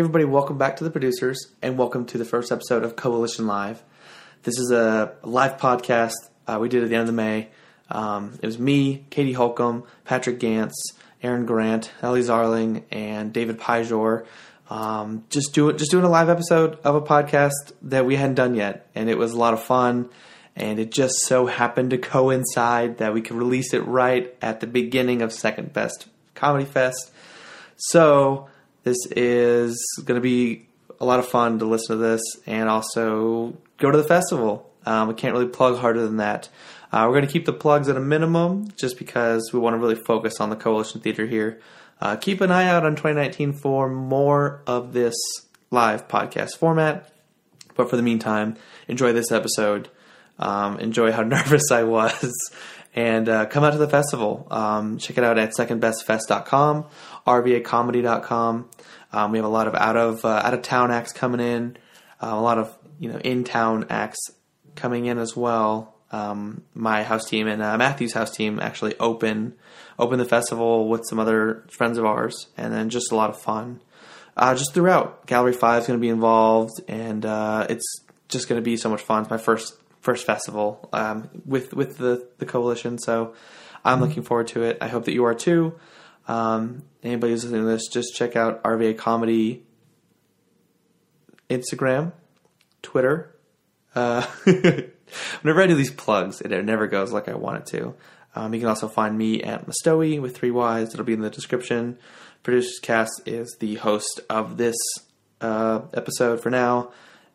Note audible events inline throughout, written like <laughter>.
Everybody, welcome back to the producers and welcome to the first episode of Coalition Live. This is a live podcast uh, we did at the end of May. Um, it was me, Katie Holcomb, Patrick Gantz, Aaron Grant, Ellie Zarling, and David Pijor. Um, just do just doing a live episode of a podcast that we hadn't done yet, and it was a lot of fun. And it just so happened to coincide that we could release it right at the beginning of Second Best Comedy Fest. So this is going to be a lot of fun to listen to this and also go to the festival. Um, we can't really plug harder than that. Uh, we're going to keep the plugs at a minimum just because we want to really focus on the Coalition Theater here. Uh, keep an eye out on 2019 for more of this live podcast format. But for the meantime, enjoy this episode. Um, enjoy how <laughs> nervous I was. And uh, come out to the festival. Um, check it out at secondbestfest.com, rvacomedy.com. Um, we have a lot of out of uh, out of town acts coming in, uh, a lot of you know in town acts coming in as well. Um, my house team and uh, Matthew's house team actually open open the festival with some other friends of ours, and then just a lot of fun. Uh, just throughout, Gallery Five is going to be involved, and uh, it's just going to be so much fun. It's my first first festival um, with with the the coalition, so I'm looking forward to it. I hope that you are too. Um, anybody who's listening to this, just check out RVA Comedy Instagram, Twitter. Uh, <laughs> whenever I do these plugs, it never goes like I want it to. Um, you can also find me at Mostowy with three Y's. It'll be in the description. Producers Cast is the host of this uh, episode for now.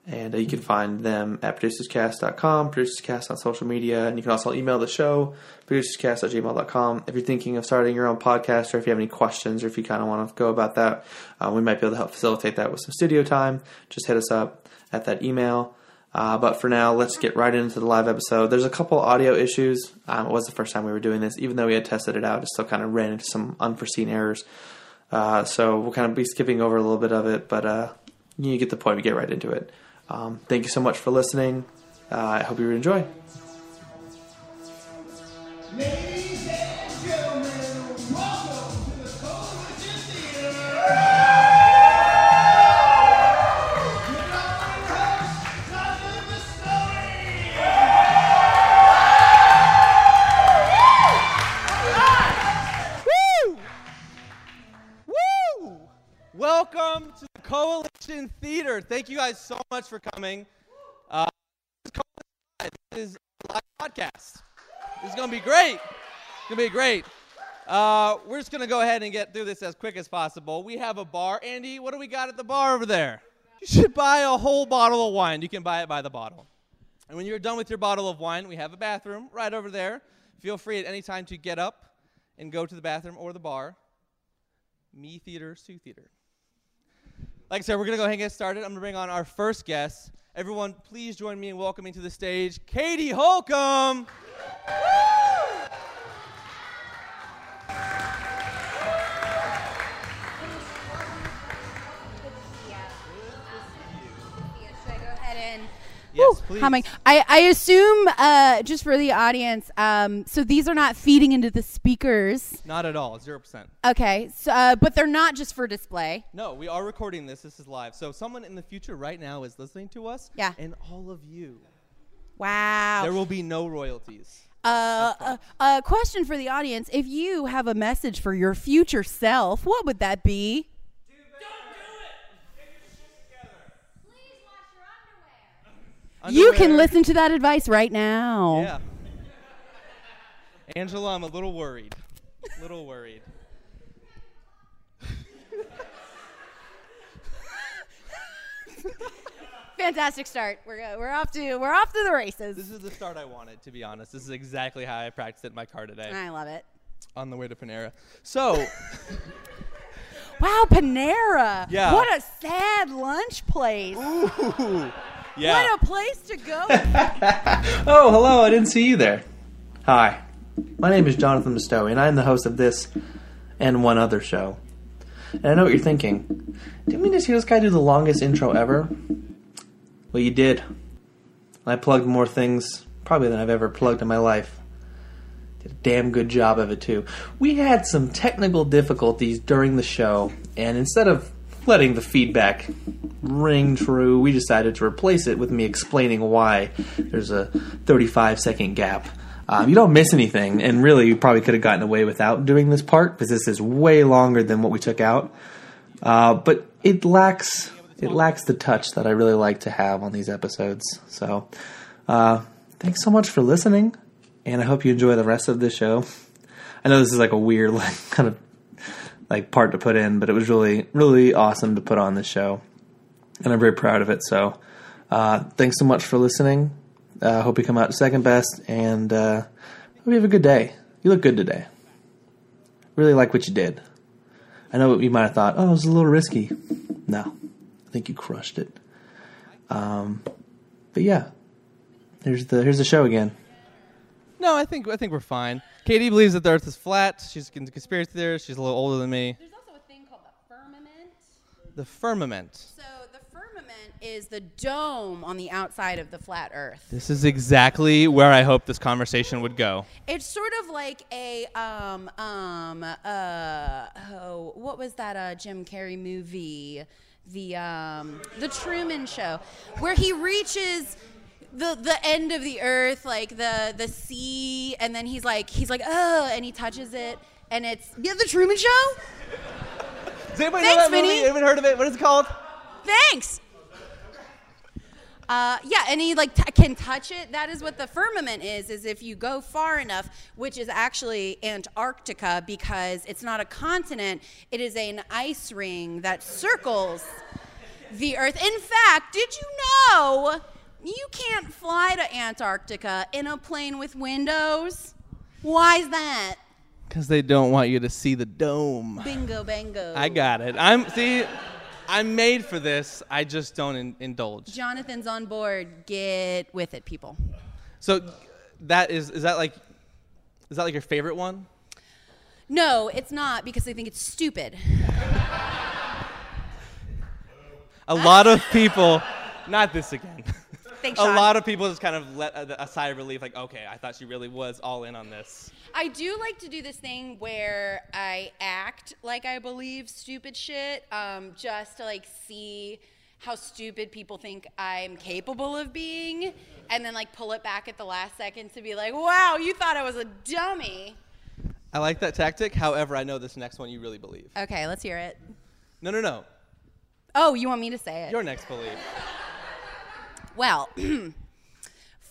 And uh, you can find them at producerscast.com, producerscast on social media, and you can also email the show, producerscast at. If you're thinking of starting your own podcast, or if you have any questions, or if you kind of want to go about that, uh, we might be able to help facilitate that with some studio time. Just hit us up at that email. Uh, but for now, let's get right into the live episode. There's a couple audio issues. Um, it was the first time we were doing this, even though we had tested it out. It still kind of ran into some unforeseen errors. Uh, so we'll kind of be skipping over a little bit of it, but uh, you get the point. We get right into it. Um, thank you so much for listening. Uh, I hope you enjoy. Ladies and gentlemen, welcome to the Coalition Woo Woo welcome to the Coalition Coalition Theater. Thank you guys so much for coming. Uh, this is This is a live podcast. This is going to be great. It's going to be great. Uh, we're just going to go ahead and get through this as quick as possible. We have a bar. Andy, what do we got at the bar over there? You should buy a whole bottle of wine. You can buy it by the bottle. And when you're done with your bottle of wine, we have a bathroom right over there. Feel free at any time to get up and go to the bathroom or the bar. Me Theater, Sue Theater. Like I said, we're going to go ahead and get started. I'm going to bring on our first guest. Everyone, please join me in welcoming to the stage Katie Holcomb. Yes, please. humming? I, I assume, uh, just for the audience, um, so these are not feeding into the speakers. Not at all, 0%. Okay, so, uh, but they're not just for display. No, we are recording this. This is live. So someone in the future right now is listening to us. Yeah. And all of you. Wow. There will be no royalties. Uh, a, a question for the audience: If you have a message for your future self, what would that be? You can listen to that advice right now. Yeah. Angela, I'm a little worried. A little worried. Fantastic start. We're go- we're off to we're off to the races. This is the start I wanted, to be honest. This is exactly how I practiced it in my car today I love it. on the way to Panera. So, <laughs> Wow, Panera. Yeah. What a sad lunch place. Yeah. What a place to go. <laughs> Oh, hello, I didn't see you there. Hi, my name is Jonathan Mostowy, and I'm the host of this and one other show. And I know what you're thinking. Didn't we just hear this guy do the longest intro ever? Well, you did. I plugged more things, probably than I've ever plugged in my life. Did a damn good job of it, too. We had some technical difficulties during the show, and instead of letting the feedback ring true, we decided to replace it with me explaining why there's a 35 second gap. Um, you don't miss anything, and really, you probably could have gotten away without doing this part because this is way longer than what we took out. Uh, but it lacks it lacks the touch that I really like to have on these episodes. So, uh, thanks so much for listening, and I hope you enjoy the rest of the show. I know this is like a weird <laughs> like kind of like part to put in, but it was really really awesome to put on this show, and I'm very proud of it. So, uh, thanks so much for listening. uh, hope you come out second best, and uh, hope you have a good day. You look good today. Really like what you did. I know you might have thought, oh, it was a little risky. No, I think you crushed it. Um, but yeah, here's the here's the show again. No, I think I think we're fine. Katie believes that the Earth is flat. She's a conspiracy theorist. She's a little older than me. There's also a thing called the firmament. The firmament. So the firmament is the dome on the outside of the flat Earth. This is exactly where I hope this conversation would go. It's sort of like a um um uh oh what was that uh Jim Carrey movie the um the Truman Show where he reaches the the end of the earth like the the sea and then he's like he's like oh and he touches it and it's yeah the Truman Show Does anybody Thanks, know that movie? Vinny. Anyone heard of it? What is it called? thanks uh, yeah, and he like t- can touch it. That is what the firmament is. Is if you go far enough, which is actually Antarctica, because it's not a continent; it is an ice ring that circles the Earth. In fact, did you know you can't fly to Antarctica in a plane with windows? Why's that? Because they don't want you to see the dome. Bingo, bango. I got it. I'm see. I'm made for this. I just don't in, indulge. Jonathan's on board. Get with it, people. So that is is that like is that like your favorite one? No, it's not because I think it's stupid. A lot of people, not this again. <laughs> Thanks, a Sean. lot of people just kind of let a, a sigh of relief, like, okay, I thought she really was all in on this. I do like to do this thing where I act like I believe stupid shit, um, just to like see how stupid people think I'm capable of being, and then like pull it back at the last second to be like, "Wow, you thought I was a dummy." I like that tactic. However, I know this next one you really believe. Okay, let's hear it. No, no, no. Oh, you want me to say it? Your next belief. Well, <clears throat>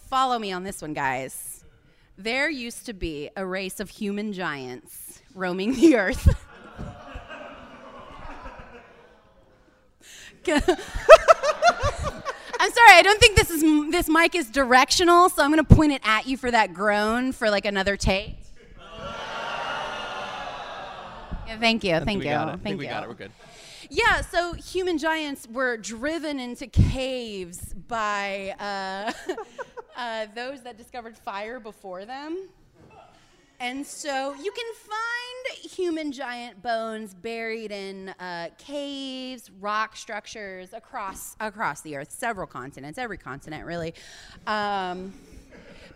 follow me on this one, guys. There used to be a race of human giants roaming the earth. <laughs> I'm sorry, I don't think this is this mic is directional, so I'm going to point it at you for that groan for like another take. <laughs> Yeah, thank you, thank you. I thank think we you. got it. We're good. Yeah, so human giants were driven into caves by uh, <laughs> uh, those that discovered fire before them. And so you can find human giant bones buried in uh, caves, rock structures across across the earth, several continents, every continent really. Um,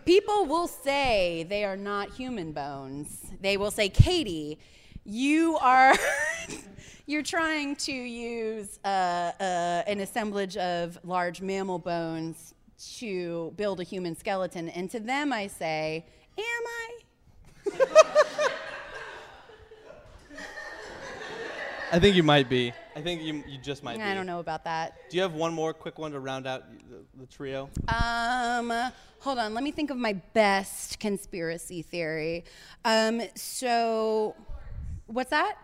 people will say they are not human bones. They will say, Katie, you are <laughs> <laughs> you're trying to use uh, uh, an assemblage of large mammal bones to build a human skeleton. And to them, I say, Am I? <laughs> I think you might be. I think you, you just might be. I don't know about that. Do you have one more quick one to round out the, the trio? Um, hold on. Let me think of my best conspiracy theory. Um, so, what's that?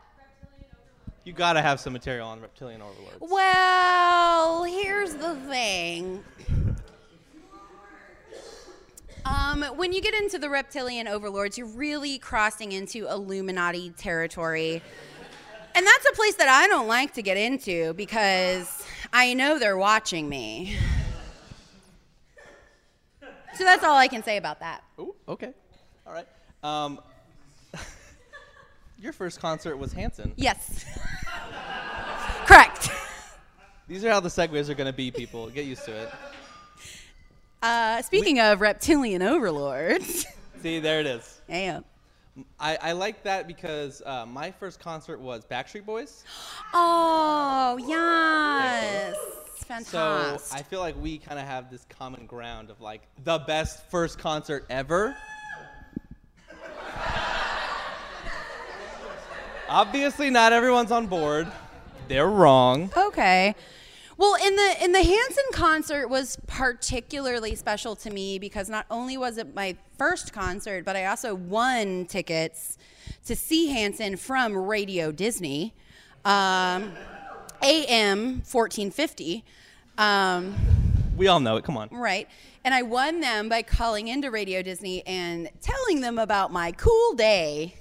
You gotta have some material on reptilian overlords. Well, here's the thing. Um, when you get into the reptilian overlords, you're really crossing into Illuminati territory. And that's a place that I don't like to get into because I know they're watching me. So that's all I can say about that. Ooh, okay. All right. Um, your first concert was Hanson. Yes. <laughs> Correct. These are how the segues are gonna be, people. Get used to it. Uh, speaking of reptilian overlords, <laughs> See, there it is. yeah. I, I like that because uh, my first concert was Backstreet Boys. <gasps> Oh, yes. Fantastic. So I feel like we kind of have this common ground of like the best first concert ever. Obviously, not everyone's on board. They're wrong. Okay. Well, in the in the Hanson concert was particularly special to me because not only was it my first concert, but I also won tickets to see Hanson from Radio Disney, um, AM fourteen fifty. Um, We all know it. Come on. Right. And I won them by calling into Radio Disney and telling them about my cool day.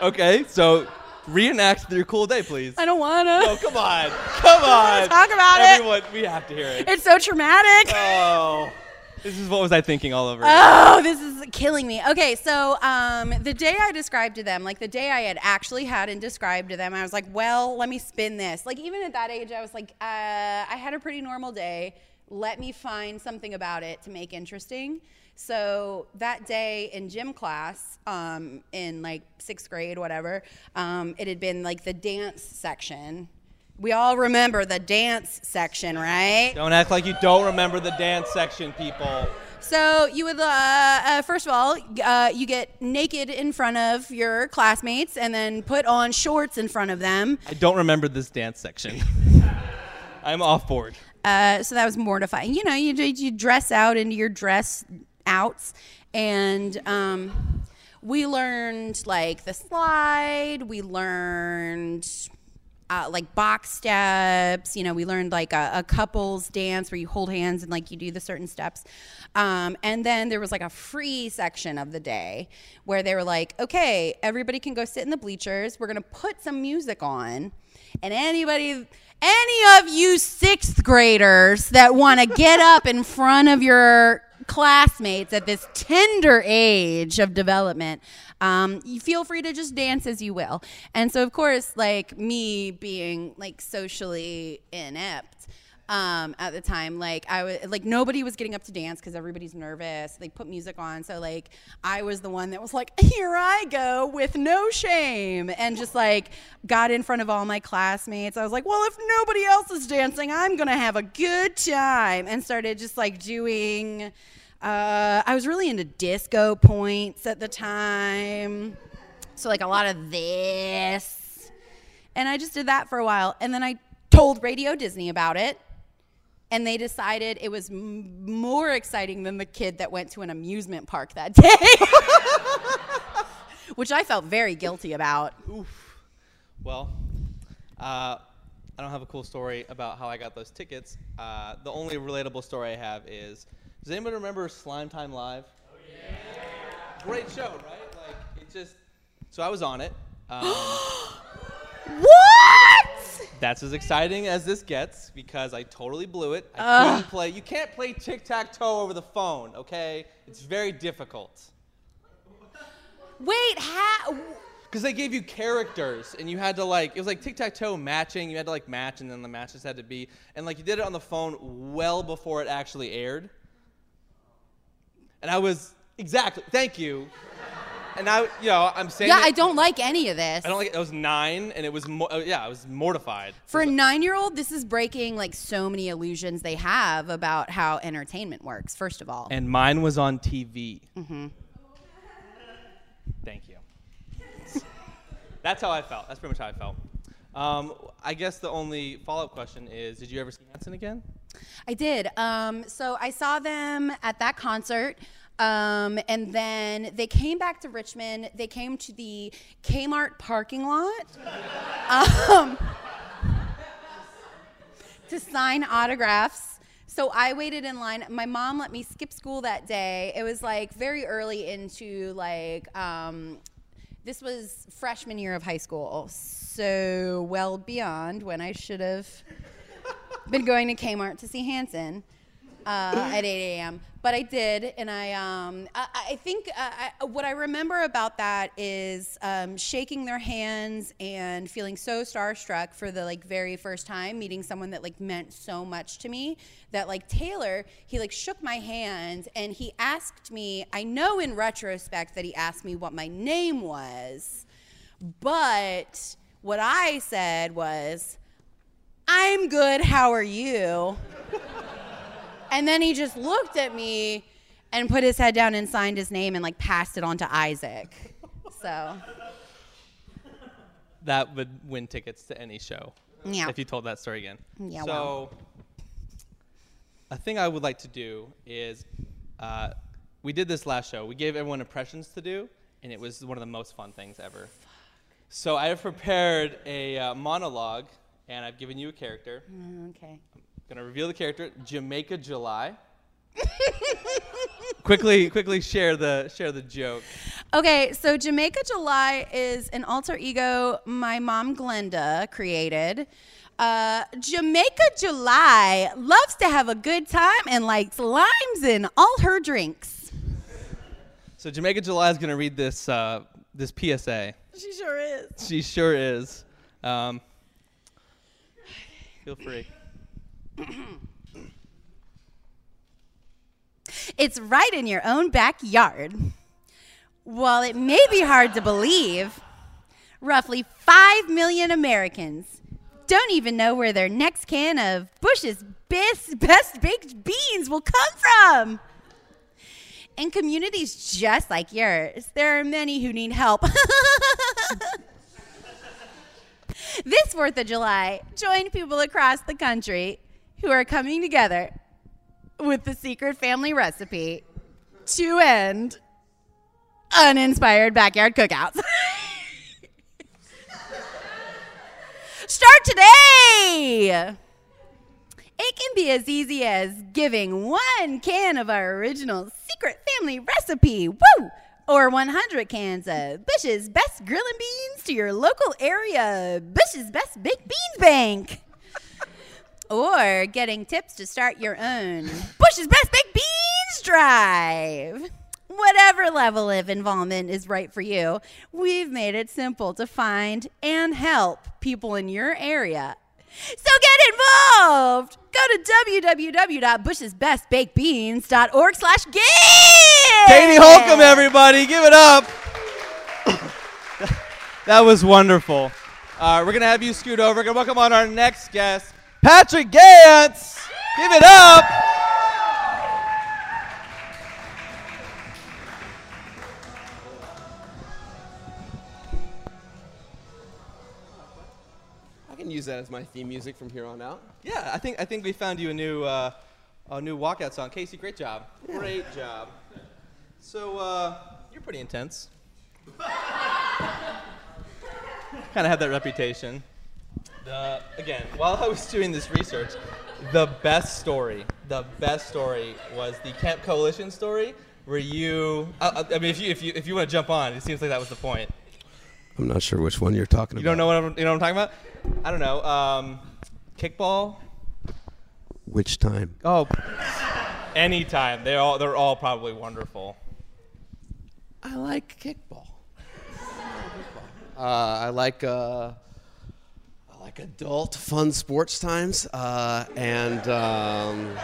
Okay, so reenact your cool day, please. I don't want to. Oh, come on. Come <laughs> on. talk about it. Everyone, we have to hear it. It's so traumatic. Oh, this is what was I thinking all over. Oh, this is killing me. Okay, so um, the day I described to them, like the day I had actually had and described to them, I was like, well, let me spin this. Like, even at that age, I was like, uh, I had a pretty normal day. Let me find something about it to make interesting. So that day in gym class, um, in like sixth grade, whatever, um, it had been like the dance section. We all remember the dance section, right? Don't act like you don't remember the dance section, people. So you would, uh, uh, first of all, uh, you get naked in front of your classmates, and then put on shorts in front of them. I don't remember this dance section. <laughs> I'm off board. Uh, so that was mortifying. You know, you you dress out into your dress outs, and um, we learned like the slide. We learned. Uh, like box steps, you know, we learned like a, a couples dance where you hold hands and like you do the certain steps. Um, and then there was like a free section of the day where they were like, okay, everybody can go sit in the bleachers. We're going to put some music on. And anybody, any of you sixth graders that want to get up in front of your classmates at this tender age of development, um, you feel free to just dance as you will. And so, of course, like me being like socially inept, um, at the time. Like I was like nobody was getting up to dance because everybody's nervous. They put music on, so like I was the one that was like, "Here I go with no shame," and just like got in front of all my classmates. I was like, "Well, if nobody else is dancing, I'm gonna have a good time," and started just like doing. Uh, I was really into disco points at the time, so like a lot of this, and I just did that for a while, and then I told Radio Disney about it and they decided it was m- more exciting than the kid that went to an amusement park that <laughs> day, <laughs> which I felt very guilty about. Oof. Well, uh, I don't have a cool story about how I got those tickets. Uh, the only relatable story I have is Does anybody remember Slime Time Live? Oh, yeah. Great show, right? Like, it just. So I was on it. Um, <gasps> <gasps> <gasps> What? That's as exciting as this gets because I totally blew it. I couldn't play. You can't play tic tac toe over the phone, okay? It's very difficult. Wait, how? Because they gave you characters, and you had to like it was like tic tac toe matching. You had to like match, and then the matches had to be, and like you did it on the phone well before it actually aired. And I was exactly thank you. And I, you know, I'm saying yeah, it- I don't like any of this. I don't like it. I was nine, and it was mo- uh, yeah, I was mortified. For a nine-year-old, this is breaking like so many illusions they have about how entertainment works. First of all, And mine was on TV. Mm-hmm. Thank you. <laughs> That's how I felt. That's pretty much how I felt. Um, I guess the only follow-up question is: Did you ever see Hanson again? I did. Um, so I saw them at that concert. Um, and then they came back to Richmond. They came to the Kmart parking lot <laughs> um, to sign autographs. So I waited in line. My mom let me skip school that day. It was like very early into like um, this was freshman year of high school, so well beyond when I should have been going to Kmart to see Hanson. Uh, at 8 a.m. But I did, and I um I, I think uh, I, what I remember about that is um, shaking their hands and feeling so starstruck for the like very first time meeting someone that like meant so much to me that like Taylor he like shook my hand and he asked me I know in retrospect that he asked me what my name was, but what I said was I'm good. How are you? And then he just looked at me and put his head down and signed his name and like passed it on to Isaac. So, That would win tickets to any show. Yeah. If you told that story again. Yeah, So, well. a thing I would like to do is, uh, we did this last show. We gave everyone impressions to do, and it was one of the most fun things ever. So I have prepared a uh, monologue, and I've given you a character. okay. Gonna reveal the character, Jamaica July. <laughs> quickly, quickly share the share the joke. Okay, so Jamaica July is an alter ego my mom Glenda created. Uh, Jamaica July loves to have a good time and likes limes in all her drinks. So Jamaica July is gonna read this uh, this PSA. She sure is. She sure is. Um, feel free. <clears throat> It's right in your own backyard. While it may be hard to believe, roughly 5 million Americans don't even know where their next can of Bush's best, best baked beans will come from. In communities just like yours, there are many who need help. <laughs> this 4th of July, join people across the country who are coming together with the secret family recipe to end uninspired backyard cookouts. <laughs> Start today! It can be as easy as giving one can of our original secret family recipe, woo! Or 100 cans of Bush's Best Grillin' Beans to your local area Bush's Best Baked Beans Bank or getting tips to start your own Bush's Best Baked Beans Drive. Whatever level of involvement is right for you, we've made it simple to find and help people in your area. So get involved! Go to www.bushesbestbakedbeans.org slash give! Katie Holcomb, everybody, give it up. <coughs> that was wonderful. Uh, we're gonna have you scoot over. We're gonna welcome on our next guest, Patrick Gantz. Give it up. I can use that as my theme music from here on out. Yeah, I think I think we found you a new uh, a new walkout song. Casey, great job. Great job. So uh, you're pretty intense. <laughs> kind of have that reputation. The, again, while I was doing this research, the best story, the best story was the Camp Coalition story, where you. I, I mean, if you if you if you want to jump on, it seems like that was the point. I'm not sure which one you're talking about. You don't know what I'm, you know what I'm talking about? I don't know. Um, kickball. which time. Oh, anytime. They're all they're all probably wonderful. I like kickball. <laughs> Uh, I like uh, I like adult fun sports times, uh, and um,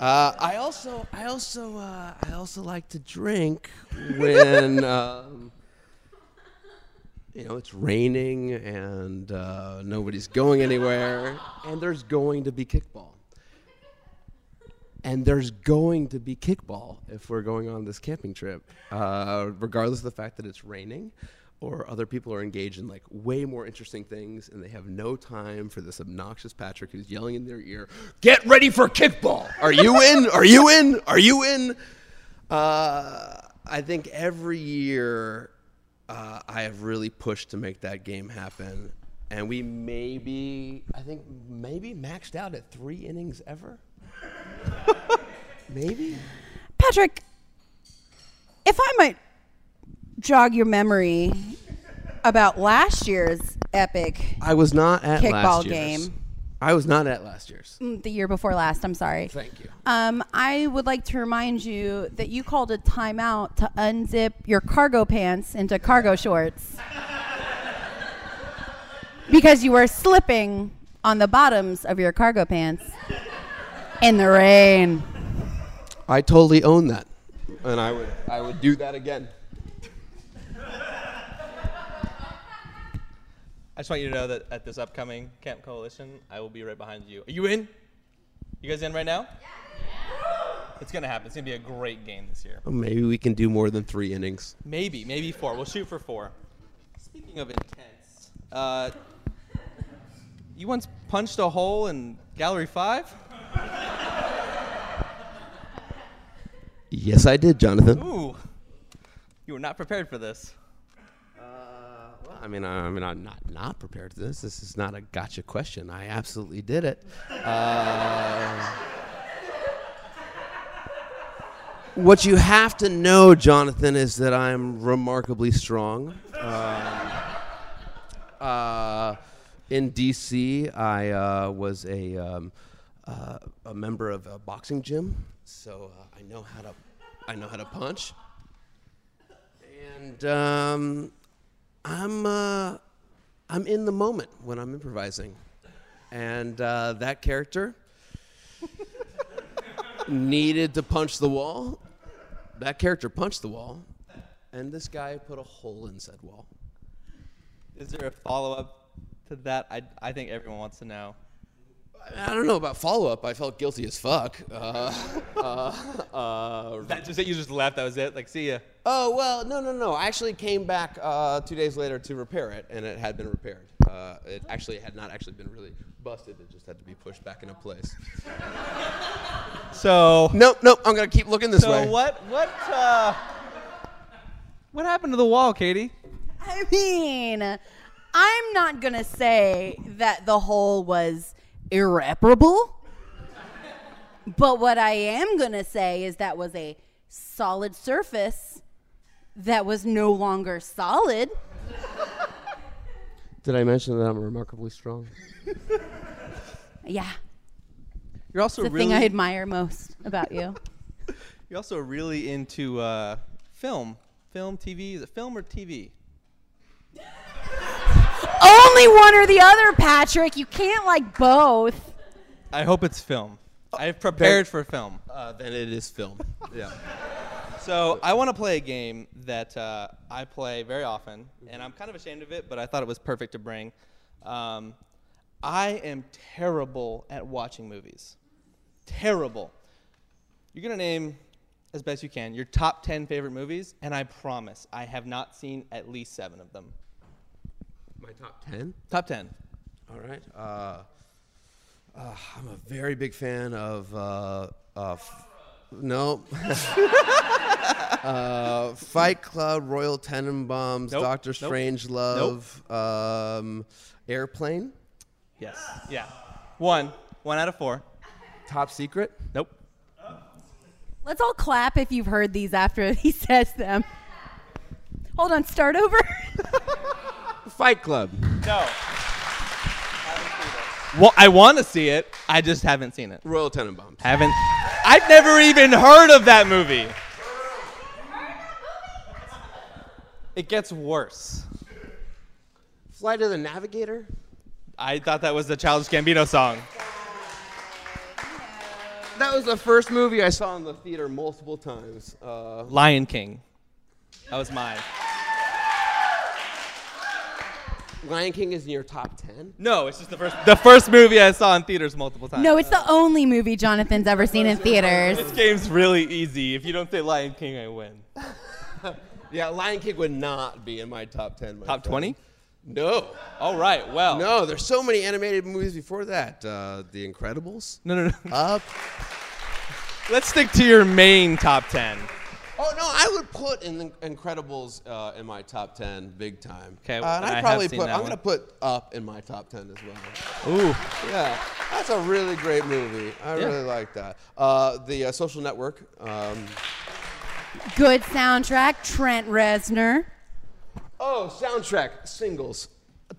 uh, I also I also uh, I also like to drink when <laughs> um, you know it's raining and uh, nobody's going anywhere, and there's going to be kickball. And there's going to be kickball if we're going on this camping trip, uh, regardless of the fact that it's raining or other people are engaged in like way more interesting things and they have no time for this obnoxious Patrick who's yelling in their ear, Get ready for kickball! <laughs> Are you in? Are you in? Are you in? Uh, I think every year uh, I have really pushed to make that game happen. And we maybe, I think, maybe maxed out at three innings ever. <laughs> Maybe? Patrick, if I might jog your memory about last year's epic I was not at kickball last year's. game. I was not at last year's. Mm, The year before last, I'm sorry. Thank you. Um, I would like to remind you that you called a timeout to unzip your cargo pants into cargo shorts <laughs> because you were slipping on the bottoms of your cargo pants in the rain. I totally own that, and I would I would do that again. I just want you to know that at this upcoming Camp Coalition, I will be right behind you. Are you in? You guys in right now? Yeah. It's gonna happen. It's gonna be a great game this year. Well, maybe we can do more than three innings. Maybe, maybe four. We'll shoot for four. Speaking of intense, uh, <laughs> you once punched a hole in Gallery Five? Yes, I did, Jonathan. Ooh, you were not prepared for this. I mean, I, I mean, I'm not not prepared for this. This is not a gotcha question. I absolutely did it. Uh, what you have to know, Jonathan, is that I'm remarkably strong. Um, uh, in D.C., I uh, was a um, uh, a member of a boxing gym, so uh, I know how to I know how to punch. And um, I'm uh, I'm in the moment when I'm improvising, and uh, that character <laughs> needed to punch the wall. That character punched the wall, and this guy put a hole in said wall. Is there a follow up to that? I, I think everyone wants to know. I don't know about follow up. I felt guilty as fuck. <laughs> Uh, uh, uh, That just that you just left. That was it. Like, see ya. Oh well, no, no, no. I actually came back uh, two days later to repair it, and it had been repaired. Uh, it actually had not actually been really busted. It just had to be pushed back into place. <laughs> So, Nope, nope. I'm gonna keep looking this so way. what what uh, what happened to the wall, Katie? I mean, I'm not going to say that the hole was irreparable. But what I am going to say is that was a solid surface that was no longer solid. Did I mention that I'm remarkably strong? Yeah, You're also it's the really thing I admire most about you. <laughs> you're also really into uh, film, film, TV. Is it film or TV? Only one or the other, Patrick. You can't like both. I hope it's film. I've prepared for film. Uh, then it is film. <laughs> yeah. <laughs> So I want to play a game that uh, I play very often, and I'm kind of ashamed of it, but I thought it was perfect to bring. Um, I am terrible at watching movies. Terrible. You're gonna name, as best you can, your top ten favorite movies, and I promise I have not seen at least seven of them. My top ten. Top ten. All right. Uh, uh, I'm a very big fan of. Uh, uh, f- no. <laughs> uh, Fight Club, Royal Tenenbaums, Nope, Doctor nope, Strangelove, um, Airplane, Yes. Yeah. One. One out of four. Top Secret. Nope. Let's all clap if you've heard these after he <laughs> says them. Hold on, start over. <laughs> Fight Club. No. Well, I want to see it. I just haven't seen it. Royal Tenenbaums. Haven't. I've never even heard of that movie. It gets worse. Flight of the Navigator. I thought that was the Childish Gambino song. That was the first movie I saw in the theater multiple times. Uh, Lion King. That was mine. Lion King is in your top ten. No, it's just the first the first movie I saw in theaters multiple times. no, it's the only movie Jonathan's ever seen in theaters. This game's really easy. If you don't say Lion King, I win. <laughs> Yeah, Lion King would not be in my top ten. my Top 20? No, All right. Well. no. There's so many animated movies before that. Uh, the Incredibles. No, no, no. Up. Let's stick to your main top 10. Oh no, I would put in the Incredibles uh, in my top ten, big time. 'Kay, uh, and I I'd have probably seen put. that I'm one. gonna put Up in my top ten as well. Ooh. Yeah, that's a really great movie. I Yeah. really like that. Uh, the uh, Social Network. Um, Good soundtrack, Trent Reznor. oh, soundtrack singles.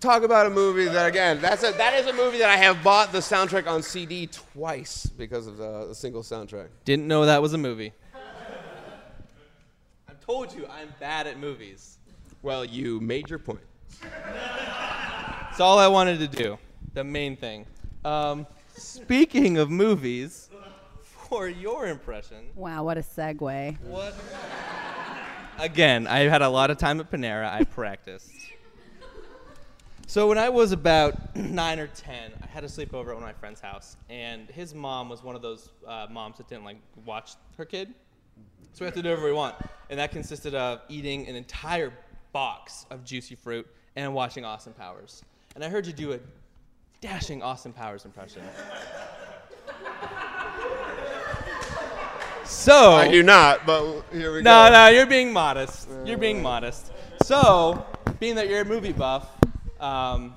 talk about a movie that again that's a that is a movie that I have bought the soundtrack on CD twice because of the, the single soundtrack. Didn't know that was a movie. I told you I'm bad at movies. Well, you made your point. <laughs> That's all I wanted to do. The main thing. Um, speaking of movies, for your impression, Wow, what a segue. what? Again, I had a lot of time at Panera. I practiced. So when I was about <clears throat> nine or ten, I had a sleepover at one of my friend's house, and his mom was one of those uh, moms that didn't like watch her kid. So we have to do whatever we want, and that consisted of eating an entire box of juicy fruit and watching Austin Powers. And I heard you do a dashing Austin Powers impression. <laughs> So I do not, but here we no, go. No, no, you're being modest. You're being modest. So, being that you're a movie buff, um,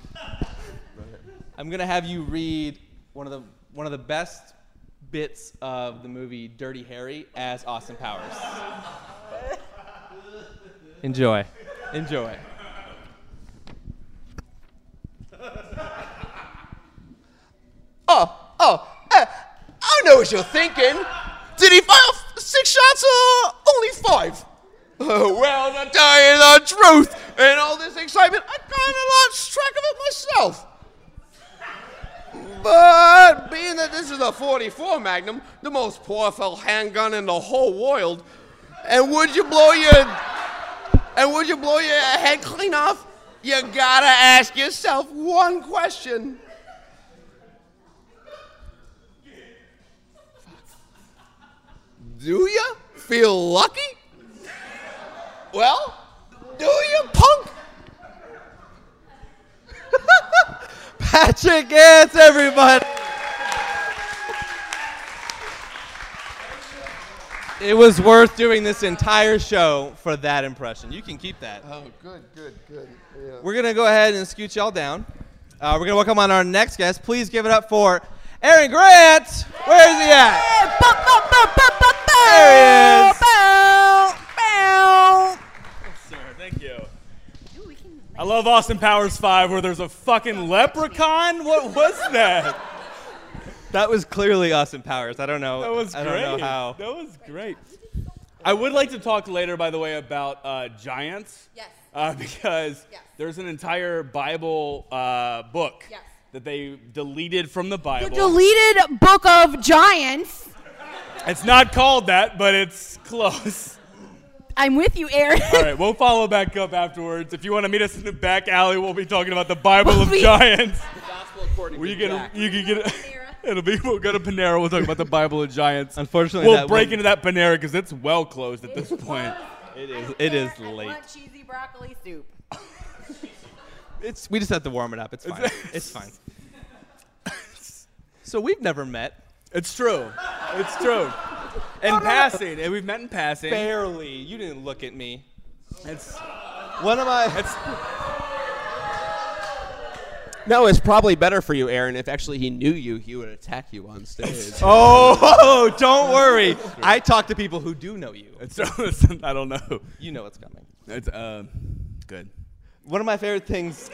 I'm gonna have you read one of the one of the best bits of the movie Dirty Harry as Austin Powers. Enjoy. Enjoy. Oh, oh, uh, I know what you're thinking. Did he fire f- six shots or only five? Uh, <laughs> well, to tell you the truth, in all this excitement, I kind of lost track of it myself. But being that this is a 44 Magnum, the most powerful handgun in the whole world, and would you blow your and would you blow your head clean off? You gotta ask yourself one question. Do you feel lucky? Well, do you, punk? Patrick Gantz, everybody. It was worth doing this entire show for that impression. You can keep that. Oh, good, good, good. Yeah. We're gonna go ahead and scoot y'all down. Uh, we're gonna welcome on our next guest. Please give it up for Aaron Grant. Where is he at? There he is. Sir, thank you. I love Austin Powers 5 where there's a fucking leprechaun. What was that? That was clearly Austin Powers. I don't know. That was I great. don't know how. That was great. I would like to talk later, by the way, about uh, giants. Yes. Uh, because Yes. there's an entire Bible uh, book Yes. that they deleted from the Bible. The deleted book of giants. it's not called that, but it's close. I'm with you, Aaron. All right, we'll follow back up afterwards. If you want to meet us in the back alley, we'll be talking about the Bible We'll of be- giants. Gospel according Where you get you can get it'll be we'll go to Panera. We'll talk about the Bible of giants. Unfortunately, we'll that break won't- into that Panera because it's well closed at this point. It is. It is late. I want cheesy broccoli soup. It's. We just have to warm it up. It's fine. It's fine. <laughs> So we've never met. It's true. It's true. In passing, and we've met in passing. Barely. You didn't look at me. It's One of my. it's No, it's probably better for you, Aaron. If actually he knew you, he would attack you on stage. <laughs> Oh, <laughs> don't worry. I talk to people who do know you. it's, it's <laughs> I don't know. You know what's coming. It's um good. One of my favorite things.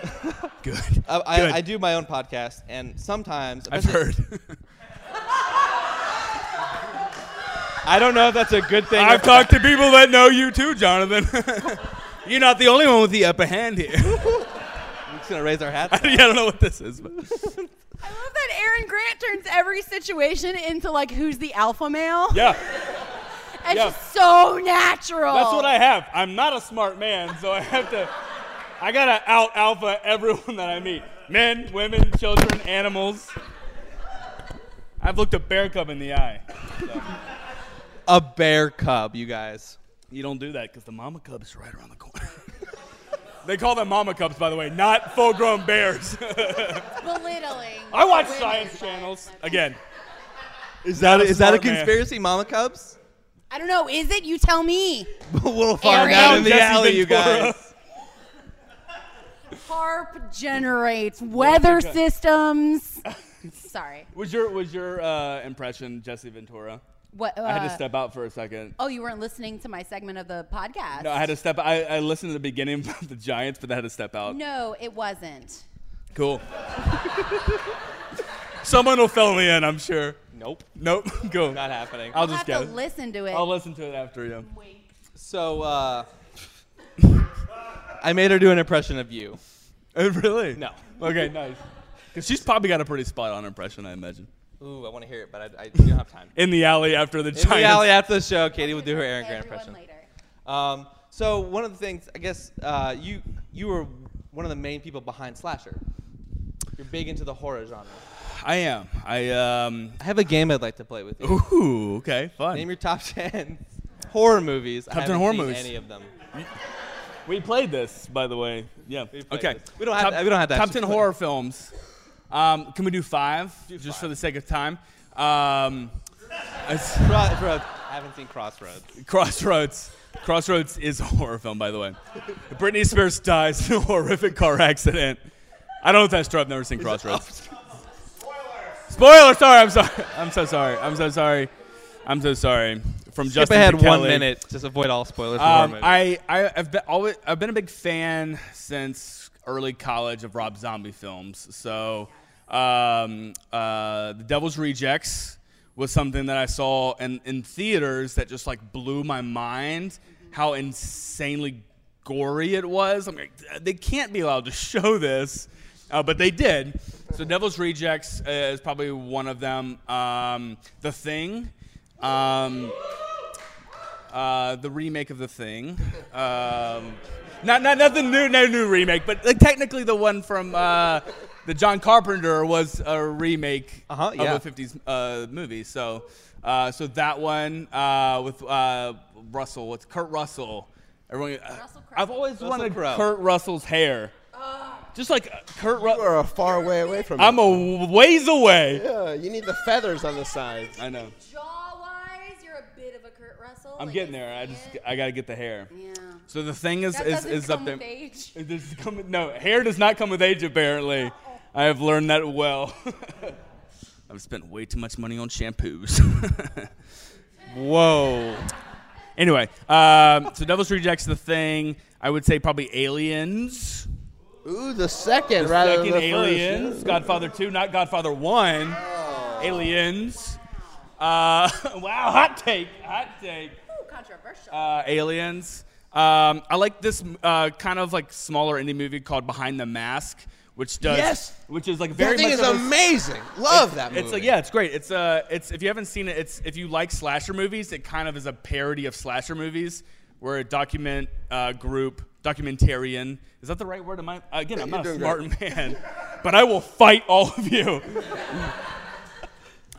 Good. I, I, Good. I do my own podcast, and sometimes I've heard. I don't know if that's a good thing. I've talked to people that know you too, Jonathan. <laughs> You're not the only one with the upper hand here. <laughs> I'm just gonna raise our hats. <laughs> I don't know what this is, but I love that Aaron Grant turns every situation into like who's the alpha male. yeah, It's yeah. just so natural. that's what I have. I'm not a smart man, so I have to. I gotta out alpha everyone that I meet. Men, women, children, animals. I've looked a bear cub in the eye. So. <laughs> A bear cub, you guys. You don't do that because the mama cub's are right around the corner. <laughs> they call them mama cubs, by the way, not full-grown bears. <laughs> belittling. I watch women. science channels again. Is that a is that a smart man. conspiracy, Mama Cubs? I don't know. Is it? You tell me. we'll find Aaron. out in the Jesse alley, you guys. HAARP generates weather systems. Sorry. Was your was your uh, impression Jesse Ventura? What? Uh, I had to step out for a second. Oh, you weren't listening to my segment of the podcast. No, I had to step. I, I listened to the beginning <laughs> of the Giants, but I had to step out. No, it wasn't. Cool. Someone will fill me in, I'm sure. Nope, Nope. <laughs> Cool. not happening. I'll I'll just have guess. to listen to it. I'll listen to it after you. So, uh, <laughs> I made her do an impression of you. Oh, really? No. Okay, nice. Because she's probably got a pretty spot on impression, I imagine. Ooh, I want to hear it, but I, I don't have time. <laughs> In the alley after the In Giants. the alley after the show, Katie will do her Aaron Grant impression. later. Um, so one of the things, I guess, uh, you you were one of the main people behind slasher. You're big into the horror genre. I am. I um. I have a game I'd like to play with you. Ooh. Okay. Fun. Name your top <laughs> ten horror movies. Top I 10 haven't horror seen movies. Any of them? We played this, by the way. Yeah. played Okay. this. We don't have top, to- we don't have to Top actually ten play. horror films. Um, can we do five, just for the sake of time? Um, it's- Crossroads. I haven't seen Crossroads. Crossroads. Crossroads is a horror film, by the way. Britney Spears dies in a horrific car accident. I don't know if that's true. I've never seen Crossroads. Spoiler! <laughs> Spoiler, sorry, I'm sorry. I'm so sorry. I'm so sorry. I'm so sorry. From Skip Justin ahead to one Kelly. minute. Just avoid all spoilers. for horror Um. I, I I've been always I've been a big fan since early college of Rob Zombie films. So, um, uh, The Devil's Rejects was something that I saw in, in theaters that just like blew my mind. How insanely gory it was. I'm like, they can't be allowed to <laughs> show this, uh, but they did. So, Devil's Rejects uh, is probably one of them. Um, the Thing. Um, uh, the remake of the thing. Um, not not nothing new, no new remake, but like technically the one from uh, the John Carpenter was a remake Uh-huh, of a '50s uh, movie. So uh, so that one uh, with uh, Russell, with Kurt Russell. Everyone, uh, Russell I've always Russell wanted Crowe. Kurt Russell's hair. Just like uh, Kurt You Russell. are a far way away from me. I'm it. a ways away. Yeah, you need the feathers on the sides. I know. Jaw wise, you're a bit of a Kurt Russell. I'm like, getting there. I just it. I gotta get the hair. Yeah. So the thing is That is, doesn't is up there. with age. It does come no, hair does not come with age, apparently. <laughs> I have learned that well. <laughs> I've spent way too much money on shampoos. <laughs> Whoa. anyway, um, so Devil's Rejects the thing. I would say probably Aliens. Ooh, the second rather Second than the Aliens. first. Godfather 2, not Godfather 1. Aliens. Uh, <laughs> wow, hot take. Hot take. Ooh, controversial. uh, Aliens. Um, I like this uh, kind of like smaller indie movie called Behind the Mask, which does Yes! which is like very That thing much is amazing. Love that movie. It's like yeah, it's great. It's uh, it's if you haven't seen it, it's if you like slasher movies, it kind of is a parody of slasher movies. Where a document uh, group, documentarian, is that the right word? Am I again? I'm not a smart man, but I will fight all of you. <laughs>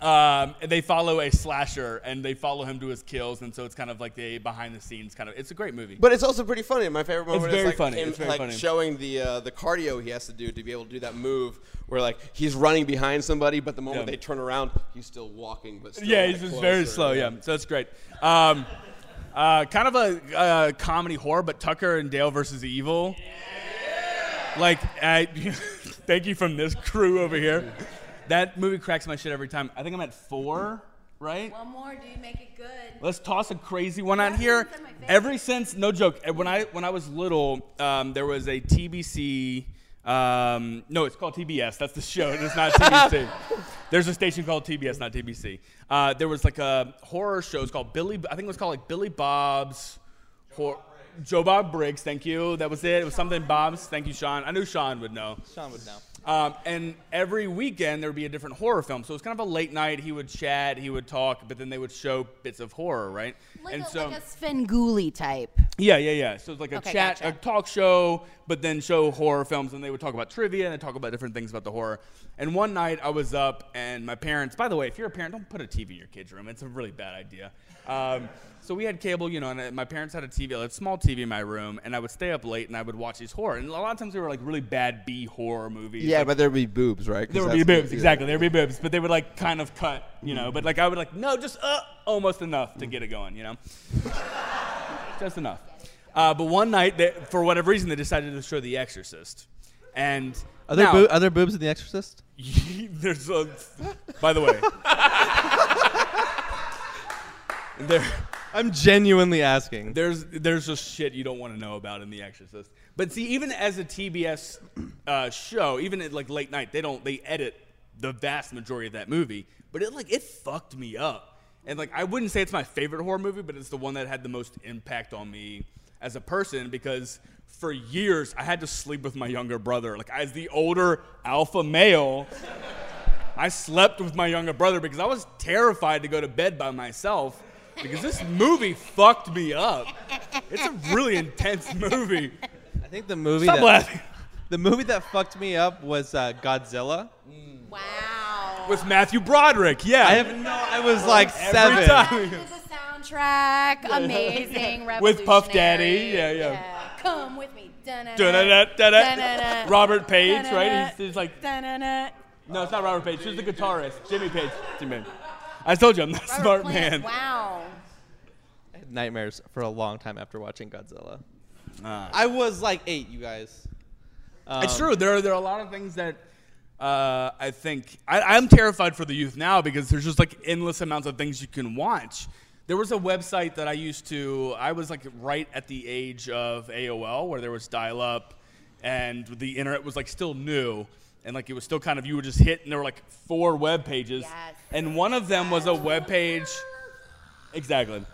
Um, and they follow a slasher and they follow him to his kills, and so it's kind of like the behind the scenes kind of. It's a great movie. But it's also pretty funny. My favorite moment very is like funny. him It's very like funny. showing the uh, the cardio he has to do to be able to do that move where like he's running behind somebody, but the moment Yeah. they turn around, he's still walking, but still yeah, like, he's just very slow. Yeah, so that's great. Um, uh, kind of a uh, comedy horror, but Tucker and Dale versus Evil. Like, I, <laughs> thank you from this crew over here. That movie cracks my shit every time. I think I'm at four, right? One more, dude, make it good. Let's toss a crazy one out here. one of my favorites. Ever since, no joke, eh, when I when I was little, um, there was a TBC. Um, no, it's called TBS. That's the show. It's not <laughs> TBC. There's a station called TBS, not TBC. Uh, there was like a horror show. It's called Billy. I think it was called like Billy Bob's. Hor- Joe Bob Briggs. Thank you. That was it. It was something Bob's. Thank you, Sean. I knew Sean would know. Sean would know. Um, and every weekend there would be a different horror film. So it was kind of a late night. He would chat, he would talk, but then they would show bits of horror, right? Like, and a, so like a Svengoolie type. yeah, yeah, yeah. So it's like a Okay, chat, gotcha. a talk show, but then show horror films, and they would talk about trivia and they talk about different things about the horror. And one night I was up, and my parents. By the way, if you're a parent, don't put a TV in your kid's room. It's a really bad idea. Um, so we had cable, you know, and uh, my parents had a TV, a small TV in my room, and I would stay up late and I would watch these horror. And a lot of times they were like really bad B horror movies. Yeah, like, but there'd be boobs, right? there would be boobs, exactly. There would be boobs, but they would like kind of cut, you know. But like I would like, no, just uh, almost enough to get it going, you know, <laughs> just enough. Uh, but one night, they, for whatever reason, they decided to show The Exorcist, and Are there, now, boo- are there boobs in The Exorcist? <laughs> there's a, by the way, <laughs> There, I'm genuinely asking. there's there's just shit you don't want to know about in The Exorcist. But see, even as a TBS uh, show, even at like late night, they don't they edit the vast majority of that movie. But it like it fucked me up, and like I wouldn't say it's my favorite horror movie, but it's the one that had the most impact on me as a person because for years I had to sleep with my younger brother. Like as the older alpha male. I slept with my younger brother because I was terrified to go to bed by myself because this movie fucked me up. It's a really intense movie. I think the movie Stop that, laughing. the movie that fucked me up was uh, Godzilla. Wow. With Matthew Broderick, yeah. I have no. I was like Every seven. time. This is the soundtrack. Amazing. <laughs> With Puff Daddy, revolutionary. yeah, yeah. Come with me. Dun-dun-dun. Da-da-da-da-da. Dun-dun-dun. Robert Page, right? He's, he's like, Dun-dun-dun. no, it's not Robert Page. Who's the guitarist? Jimmy Page. Jimmy. I told you I'm not a Robert smart Plant. man. Wow. I had nightmares for a long time after watching Godzilla. Ah. I was like eight, you guys. It's Um, true. There are, there are a lot of things that uh, I think I, I'm terrified for the youth now because there's just like endless amounts of things you can watch. There was a website that I used to. I was like right at the age of AOL where there was dial-up, and the internet was like still new, and like it was still kind of you would just hit, and there were like four web pages, Yes. and one of them was a web page. Exactly.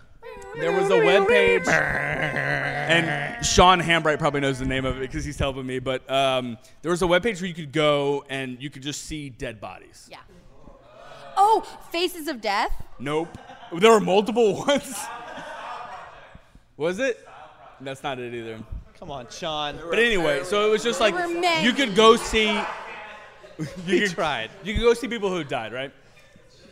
There was a web page, and Sean Hambright probably knows the name of it because he's helping me. But um, there was a web page where you could go and you could just see dead bodies. Yeah. Oh, Faces of Death. Nope. There were multiple <laughs> ones. Was it? That's not it either. Come on, Sean. But anyway, so it was just like were many. you could go see. <laughs> You He could, tried. You could go see people who died, right?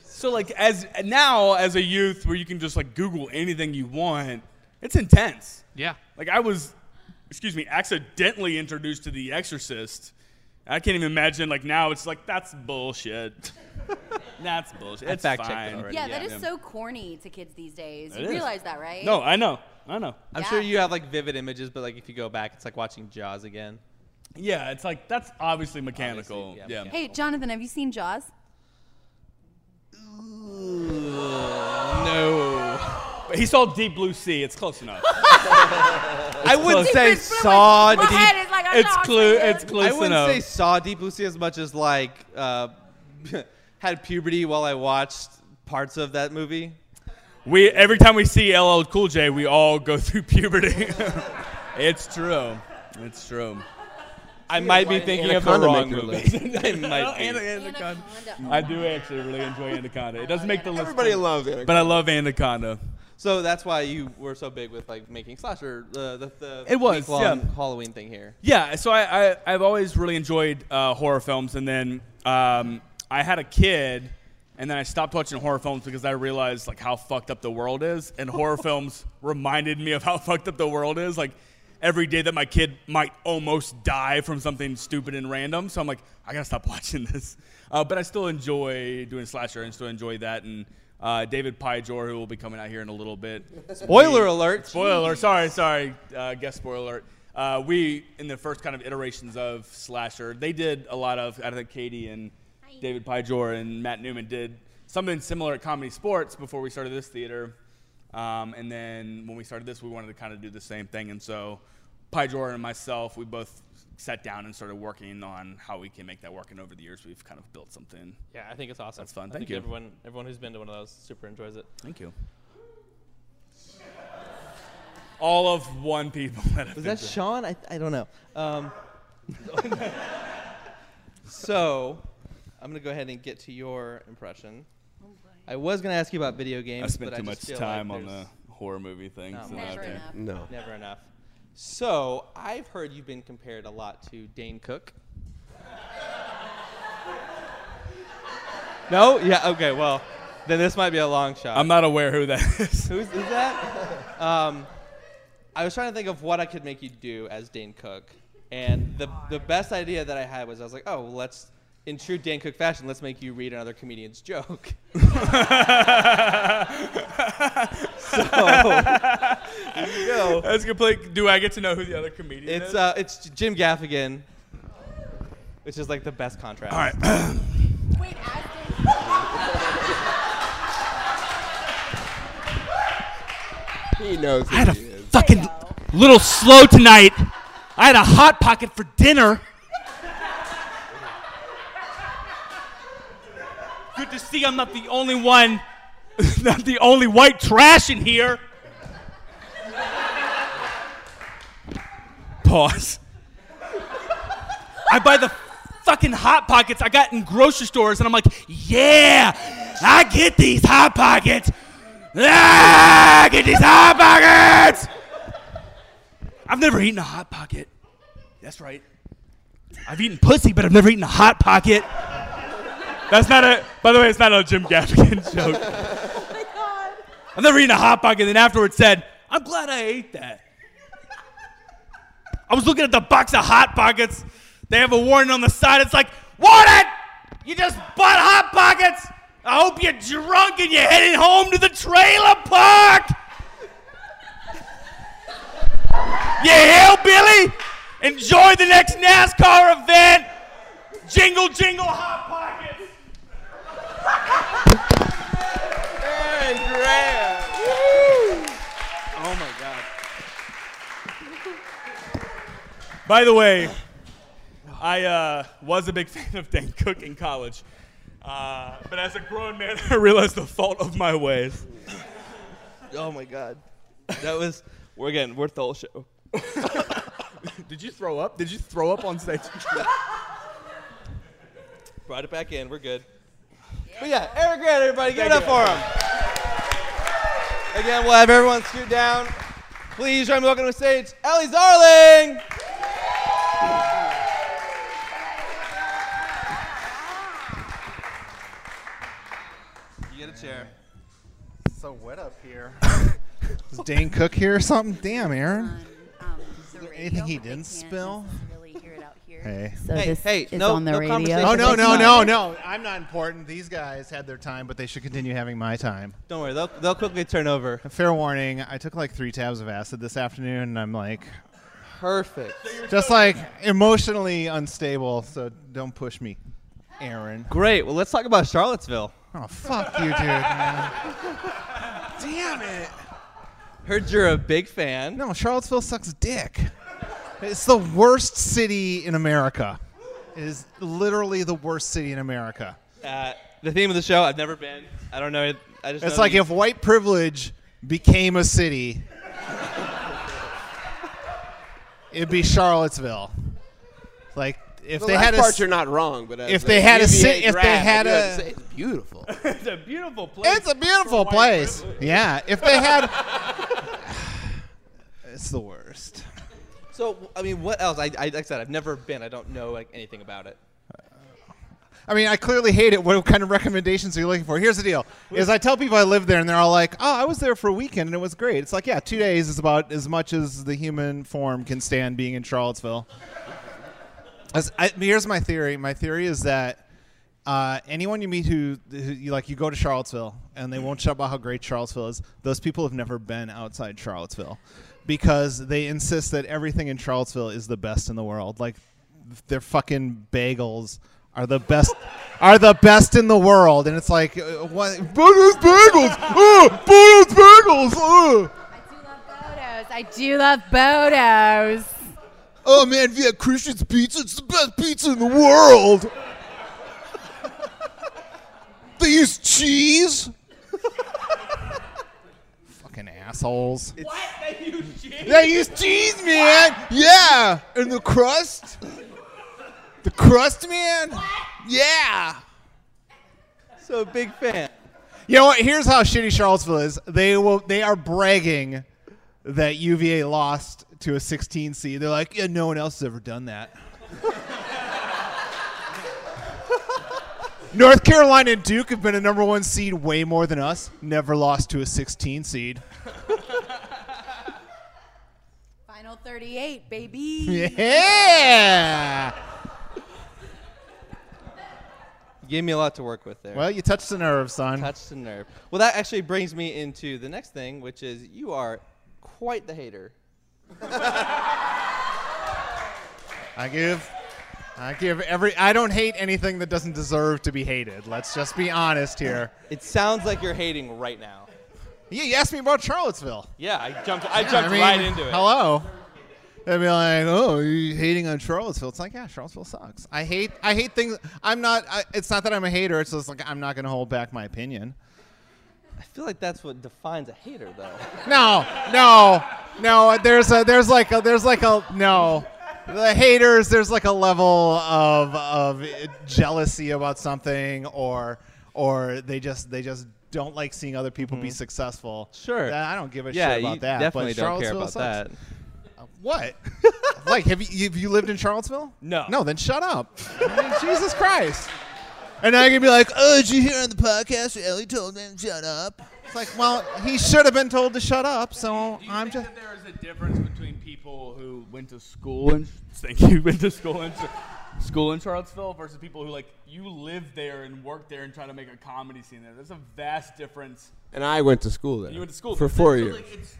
So like as now as a youth, where you can just like Google anything you want, it's intense. Yeah. Like I was, excuse me, accidentally introduced to The Exorcist. I can't even imagine. Like now, it's like that's bullshit. <laughs> that's bullshit. I It's fact-checked it fine. already. Yeah, that is Yeah. so corny to kids these days. It you is. realize that, right? No, I know. I know. I'm Yeah. sure you have like vivid images, but like if you go back, it's like watching Jaws again. Yeah, it's like that's obviously mechanical. Obviously, yeah, yeah. mechanical. Hey, Jonathan, have you seen Jaws? No. But he saw Deep Blue Sea. It's close enough. <laughs> I wouldn't say saw deep. like, it's not clue. It's it. close I wouldn't enough. say saw Deep Blue Sea as much as like uh, <laughs> had puberty while I watched parts of that movie. We every time we see LL Cool J, we all go <laughs> through puberty. <laughs> it's true. It's true. I might be thinking did of the wrong movie. I might be. Anaconda. Anaconda. I do actually really enjoy Anaconda. It doesn't make the list, Everybody loves it. but I love Anaconda. So that's why you were so big with like making slasher uh, the the It was, yeah. Halloween thing here. Yeah, so I, I I've always really enjoyed uh, horror films, and then um, I had a kid, and then I stopped watching horror films because I realized like how fucked up the world is, and horror <laughs> films reminded me of how fucked up the world is. Like every day that my kid might almost die from something stupid and random, so I'm like, I gotta stop <laughs> watching this. Uh, but I still enjoy doing slasher, and still enjoy that, and. Uh, David Pijor, who will be coming out here in a little bit. <laughs> Spoiler alert. Spoiler alert. Sorry, sorry. Uh, guest spoiler alert. Uh, we, in the first kind of iterations of Slasher, they did a lot of, I think Katie and David Pijor and Matt Newman did something similar at Comedy Sports before we started this theater. Um, and then when we started this, we wanted to kind of do the same thing. And so Pijor and myself, we both sat down and started working on how we can make that work. And over the years, we've kind of built something. Yeah, I think it's awesome. That's fun. I Thank think you. Everyone, everyone who's been to one of those super enjoys it. Thank you. All of one people that have Was been that to- Sean? I, I don't know. Um, <laughs> so, I'm gonna go ahead and get to your impression. I was gonna ask you about video games, I spent but too I much just feel time like on the horror movie things. Not and much out Never enough. No. Never enough. So, I've heard you've been compared a lot to Dane Cook. no? Yeah. Okay. Well, then this might be a long shot. I'm not aware who that is. Who's is that? um, I was trying to think of what I could make you do as Dane Cook, and the the best idea that I had was I was like, oh, well, let's in true Dan Cook fashion, let's make you read another comedian's joke. <laughs> so there you go. That's complete. Do I get to know who the other comedian It's is? uh, it's Jim Gaffigan, which is like the best contrast. All right. <clears throat> Wait, Aston. He knows who I had a is. fucking little slow tonight. I had a hot pocket for dinner. Good to see I'm not the only one, <laughs> not the only white trash in here. Pause. I buy the fucking hot pockets I got in grocery stores, and I'm like, yeah, I get these hot pockets. Ah, get these hot pockets. I've never eaten a hot pocket. That's right. I've eaten pussy, but I've never eaten a hot pocket. That's not a. By the way, it's not a Jim Gaffigan <laughs> joke. Oh my god! I'm never eaten a hot pocket, and then afterwards said, "I'm glad I ate that." I was looking at the box of hot pockets. They have a warning on the side. It's like, "Warning! You just bought hot pockets. I hope you're drunk and you're heading home to the trailer park." <laughs> You hillbilly! Enjoy the next NASCAR event! Jingle, jingle, hot pockets! Aaron Grant. Oh my god. By the way, I uh, was a big fan of Dan Cook in college. Uh, but as a grown man, <laughs> I realized the fault of my ways. Oh my god. That was we're again we're the whole show. <laughs> Did you throw up? Did you throw up on stage? Brought it back in. We're good. But yeah, Eric Grant, everybody, give it up for him. Again, we'll have everyone scoot down. Please join me welcome to the stage, Ellie Zarling. You get a chair. So wet up here. <laughs> Is Dane Cook here or something? Damn, Aaron. Um, there anything he didn't spill? Hey. So Hey, this hey, is no- on the no radio. Oh no no no no! I'm not important. These guys had their time, but they should continue having my time. Don't worry, they'll, they'll quickly turn over. Fair warning: I took like three tabs of acid this afternoon, and I'm like, Perfect. just like emotionally unstable. So don't push me, Aaron. Great. Well, let's talk about Charlottesville. Oh fuck you, dude. man. <laughs> Damn it! Heard you're a big fan. No, Charlottesville sucks dick. It's the worst city in America. It is literally the worst city in America. Uh, the theme of the show, I've never been. I don't know. it- I just It's know like if white privilege became a city, it'd be Charlottesville. Like if The they had a part you're not wrong, but if they had a UVA ci- if they had I do have a- say it's beautiful. <laughs> it's a beautiful place. it's a beautiful place. Yeah, if they had, <laughs> <sighs> it's the worst. So, I mean, what else? I, I, like I said, I've never been. I don't know like anything about it. I mean, I clearly hate it. What kind of recommendations are you looking for? Here's the deal: is I tell people I live there, and they're all like, "Oh, I was there for a weekend, and it was great." It's like, yeah, two days is about as much as the human form can stand being in Charlottesville. I, here's my theory. My theory is that uh, anyone you meet who, who you like, you go to Charlottesville, and they won't shut about how great Charlottesville is. Those people have never been outside Charlottesville because they insist that everything in Charlottesville is the best in the world. Like their fucking bagels are the best <laughs> are the best in the world, and it's like uh, what? Bono's bagels, <laughs> oh, Bono's bagels, oh. Bodos. I do love Bodos. Oh man, if you had Christian's pizza, it's the best pizza in the world. <laughs> they use cheese. Fucking assholes. What? <laughs> They use cheese? They use cheese, man. Yeah, and the crust. The crust, man. Yeah. So, big fan. You know what? Here's how shitty Charlottesville is. They will. They are bragging that UVA lost to a 16 seed. They're like, yeah, no one else has ever done that. <laughs> North Carolina and Duke have been a number one seed way more than us. Never lost to a 16 seed. <laughs> Final 38, baby. Yeah. You gave me a lot to work with there. Well, you touched the nerve, son. Touched the nerve. Well, that actually brings me into the next thing, which is you are quite the hater. I give. I give every. I don't hate anything that doesn't deserve to be hated. Let's just be honest here. It sounds like you're hating right now. Yeah, you asked me about Charlottesville. Yeah, I jumped. I jumped mean, right into it. Hello. They'd be like, "Oh, you hating on Charlottesville?" It's like, yeah, Charlottesville sucks. I hate, I hate things. I'm not. I, it's not that I'm a hater. It's just like I'm not going to hold back my opinion. I feel like that's what defines a hater, though. No, no, no. There's a, there's like a, there's like a no. The haters, there's like a level of of jealousy about something, or or they just they just don't like seeing other people be mm-hmm. successful. Sure. I don't give a yeah, shit about you that. definitely but don't care about sucks. that. Uh, what? <laughs> like, have you have you lived in Charlottesville? No. No, then shut up. I mean, Jesus Christ. And I can be like, oh, did you hear on the podcast where Ellie told them shut up? It's like, well, he should have been told to shut up, so Do you I'm think just. that there is a difference between people who went to school and <laughs> thank you went to school in school in Charlottesville versus people who like you live there and work there and try to make a comedy scene there? There's a vast difference. And I went to school there. You went to school for there. four So, years. like, it's,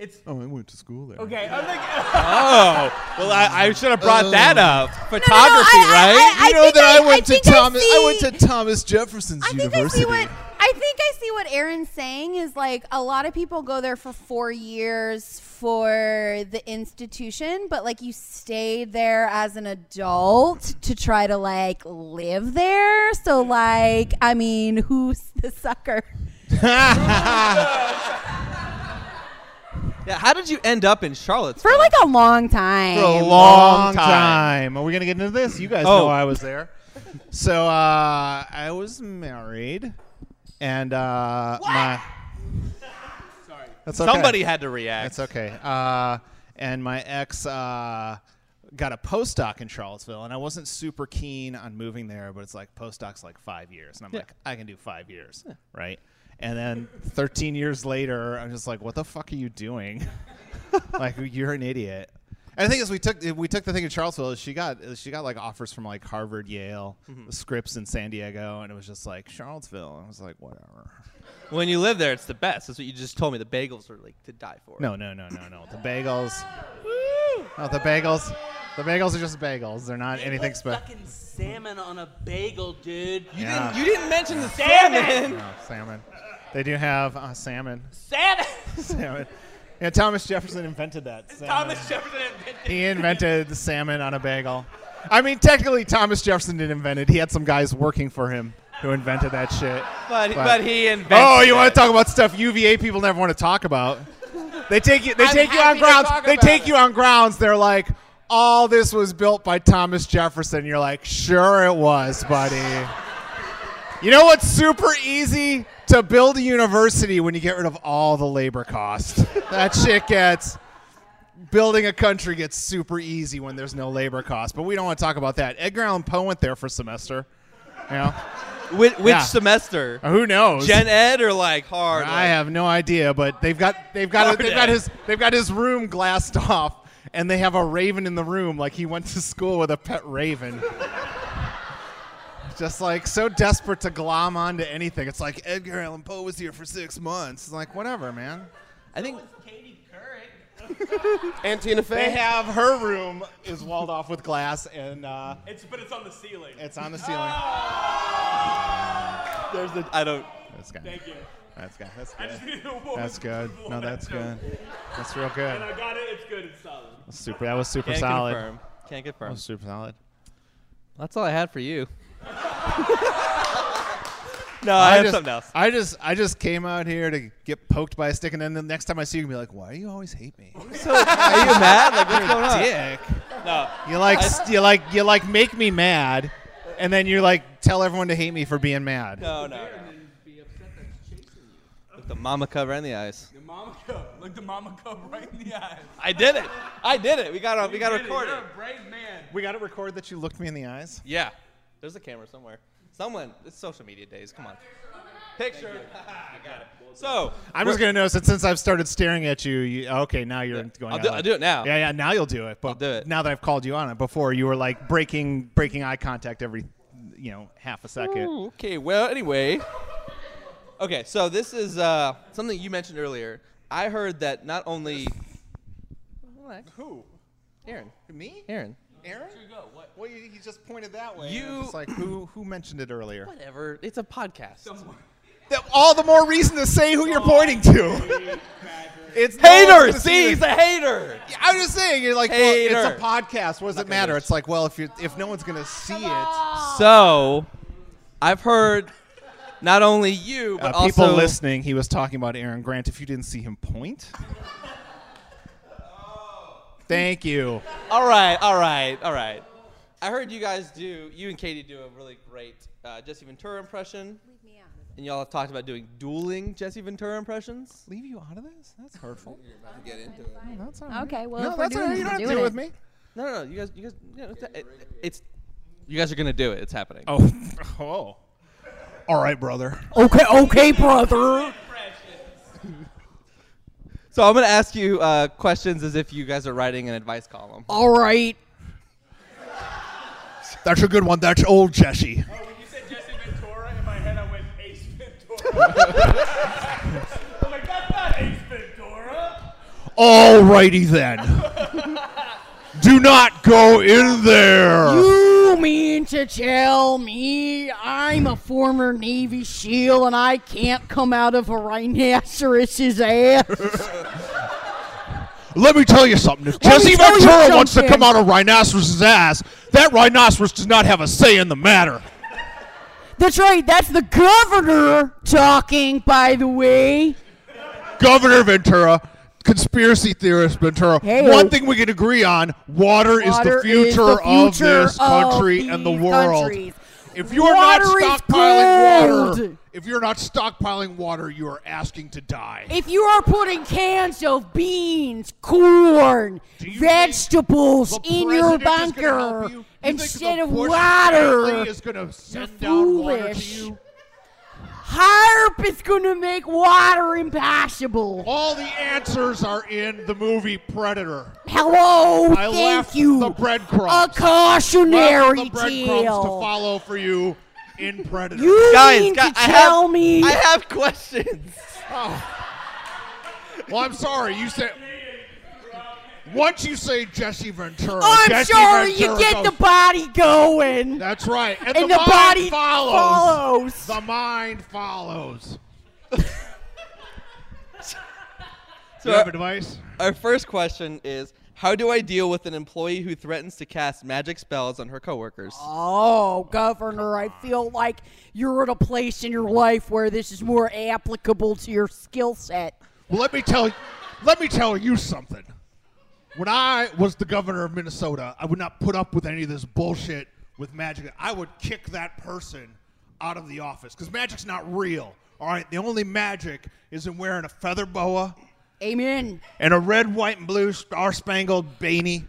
it's Oh, I went to school there. okay. I'm like, Oh, well, I, I should have brought that oh. up. Photography, I- I- right? I You know think that I, I- went I to think I Thomas. I, went to Thomas Jefferson's I think University. I see what I think I see what Aaron's saying is like a lot of people go there for four years for the institution, but like you stay there as an adult to try to like live there. So like, I mean, who's the sucker? <laughs> Yeah, how did you end up in Charlotte? For like a long time. for a long, long time. time. Are we gonna get into this? You guys Oh. know I was there. So uh, I was married, and uh, my. sorry. That's okay. Somebody had to react. That's okay. Uh, and my ex uh, got a postdoc in Charlottesville, and I wasn't super keen on moving there, but it's like postdoc's like five years, and I'm like, I can do five years, right? And then 13 years later, I'm just like, what the fuck are you doing? <laughs> like, you're an idiot. And the thing is, we took we took the thing in Charlottesville. She got she got like offers from like Harvard, Yale, Mm-hmm. the Scripps in San Diego, and it was just like Charlottesville. I was like, whatever. When you live there, it's the best. That's what you just told me. The bagels are like to die for. No, no, no, no, no. The bagels. Woo! No, the bagels. The bagels are just bagels. They're not anything special. Fucking salmon on a bagel, dude. You Yeah. didn't. You didn't mention the salmon. No, salmon. They do have uh, salmon. Salmon. Salmon. Yeah, Thomas Jefferson invented that. salmon. Thomas Jefferson invented. He invented the salmon on a bagel. I mean, technically, Thomas Jefferson didn't invent it. He had some guys working for him who invented that shit. But, But- but he invented. Oh, you want to talk about stuff UVA people never want to talk about? They take you. They I'm take you on grounds. They take it. you on grounds. They're like, all this was built by Thomas Jefferson. You're like, sure it was, buddy. You know what's super easy to build a university when you get rid of all the labor cost. that shit gets. Building a country gets super easy when there's no labor cost, but we don't want to talk about that. Edgar Allan Poe went there for a semester. You know, Which, which Yeah. semester? Uh, who knows? Gen Ed or like hard? I like- have no idea, but they've got they've got they've got his they've got his room glassed <laughs> off, and they have a raven in the room, like he went to school with a pet raven. Just like so desperate to glom onto anything. It's like Edgar Allan Poe was here for six months. It's like whatever, man. I think Katie Couric. And Tina Fey. They have her room is walled off with glass, and uh, It's but it's on the ceiling. it's on the ceiling. there's the. I don't. That's good. Thank you. That's good. That's I just good. needed a woman That's good. No, that's good. That's real good. And I got it. It's good. It's solid. Super. That was super Can't solid. confirm. Can't That confirm. was super solid. That's all I had for you. No, I, have just, something else. I just I just came out here to get poked by a stick, and then the next time I see you, gonna be like, "Why do you always hate me?" <laughs> So, are you mad? Like, what's going on? Dick. No. You like I- st- you like you like make me mad, and then you like tell everyone to hate me for being mad. No, no, no. Look the mama cover in the eyes. The mama cub. Look the mama cub right in the eyes. I did it. I did it. We got to we got to did it. record You're a brave man. We got to record that you looked me in the eyes. Yeah. There's a camera somewhere. Someone. It's social media days. Come on. Picture. <laughs> I got it. So I'm just gonna notice that since I've started staring at you, you okay, now you're going. I'll out do- like- I'll do it now. Yeah, yeah. Now you'll do it. But I'll do it. now that I've called you on it, before you were like breaking breaking eye contact every, you know, half a second. Ooh, okay. Well, anyway. Okay, so this is uh, something you mentioned earlier. I heard that not only. Relax. Who? Aaron. Me? Aaron. Aaron? What? Well, you, he just pointed that way. You- It's like who who mentioned it earlier? Whatever. It's a podcast. <laughs> Then all the more reason to say who you're pointing to. It's no Hater. one's gonna See, he's a hater. I'm just saying, you're like, well, it's a podcast. What does it matter? It's like, well, if you if no one's gonna see it, So, I've heard not only you, but uh, people also listening, he was talking about Aaron Grant. If you didn't see him point, thank you. All right, all right, all right. I heard you guys do, you and Katie do a really great uh, Jesse Ventura impression. Leave me out. And y'all have talked about doing dueling Jesse Ventura impressions. Leave you out of this? That's hurtful. You're about to Get into it. That's all right. Okay, well, no, if we're that's all doing right. You it, don't have to we're deal doing with me. No, no, no. You guys, you guys, you know, it's, it, it's, you guys are gonna do it. It's happening. Oh, <laughs> oh. All right, brother. Okay, okay, brother. So I'm gonna ask you uh, questions as if you guys are writing an advice column. All right. That's a good one. That's old Jesse. Oh, when you said Jesse Ventura, in my head I went Ace Ventura. <laughs> I'm like, that's not Ace Ventura. Alrighty then. Do not go in there. You mean to tell me I'm a former Navy SEAL and I can't come out of a rhinoceros's ass? <laughs> Let me tell you something. If Let Jesse Ventura wants to come out of rhinoceros's ass, that rhinoceros does not have a say in the matter. That's right, that's the governor talking, by the way. Governor Ventura, conspiracy theorist Ventura. Hey-o. Oh. One thing we can agree on: water, is the future, is the of this of country and the world. countries. If you are not Water stockpiling water, if you're not stockpiling water, you are asking to die. If you are putting cans of beans, corn, vegetables in your president is gonna help bunker you? You instead of Bush water, is going to send down water to you. HAARP is gonna make water impossible. All the answers are in the movie Predator. Hello, I thank left you. the breadcrumbs. A cautionary Left the breadcrumbs tale. to follow for you in Predator. You Guys, mean guys, to I tell have, me? I have questions. Oh. Well, I'm sorry. You said once you say Jesse Ventura, I'm Jesse sorry, Ventura you get goes, the body going. That's right, and, and the, the body follows. follows. The mind follows. <laughs> So you have our, advice? our first question is: How do I deal with an employee who threatens to cast magic spells on her coworkers? Oh, Governor, I feel like you're at a place in your life where this is more applicable to your skill set. Well, let me tell let me tell you something. When I was the governor of Minnesota, I would not put up with any of this bullshit with magic. I would kick that person out of the office because magic's not real. All right, the only magic is in wearing a feather boa Amen. and a red, white, and blue star spangled beanie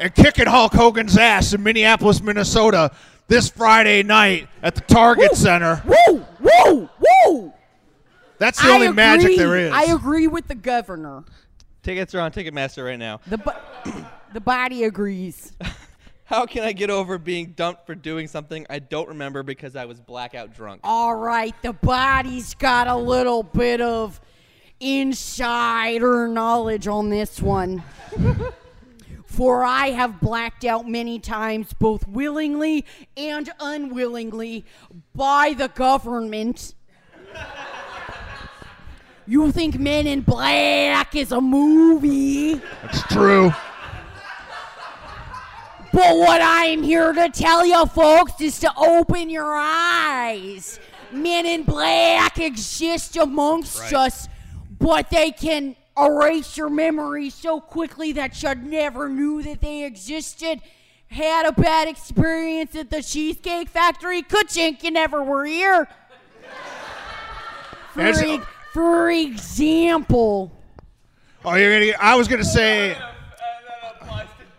and kicking Hulk Hogan's ass in Minneapolis, Minnesota this Friday night at the Target Center. Woo, woo, woo. That's the I only magic there is. I agree with the governor. Tickets are on Ticketmaster right now. The bo- <coughs> the body agrees. <laughs> How can I get over being dumped for doing something I don't remember because I was blackout drunk? All right, the body's got a little bit of insider knowledge on this one. <laughs> For I have blacked out many times, both willingly and unwillingly, by the government. You think Men in Black is a movie? That's true. But what I'm here to tell you, folks, is to open your eyes. Men in black exist amongst us, but they can erase your memory so quickly that you never knew that they existed. Had a bad experience at the Cheesecake Factory. Could think you never were here. E- for example, Oh, you're gonna. Get, I was gonna say.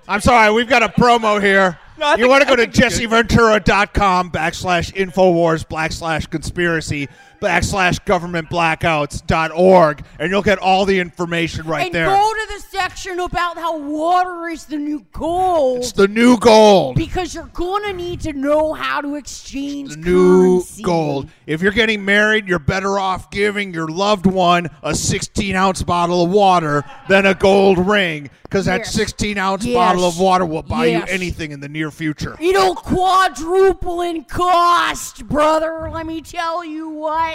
I'm sorry. We've got a promo here. No, I you think- want to go to think jesseventura.com backslash infowars backslash conspiracy backslash government blackouts.org and you'll get all the information right and there. go to the section about how water is the new gold. It's the new gold. Because you're gonna need to know how to exchange The new currency. gold. If you're getting married, you're better off giving your loved one a 16 ounce bottle of water than a gold ring, because that Yes. 16 ounce Yes. bottle of water will buy Yes. you anything in the near future. It'll quadruple in cost, brother. Let me tell you what.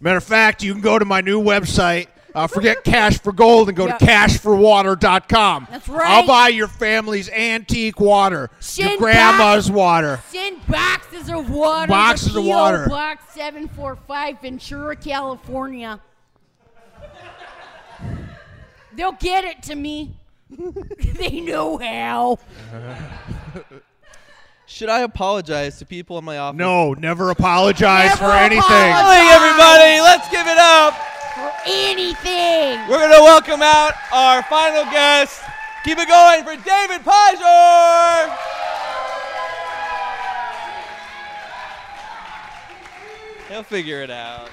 Matter of fact, you can go to my new website. Uh, forget cash for gold and go Yep. to cashforwater.com. That's right. I'll buy your family's antique water, your grandma's back- water. Send boxes of water. Boxes to of water. Box 745 Ventura, California. They'll get it to me. <laughs> they know how. <laughs> Should I apologize to people in my office? No, never apologize Never for anything. apologize. Hey, everybody, let's give it up. For anything. We're going to welcome out our final guest. Keep it going for David Pijor. He'll figure it out.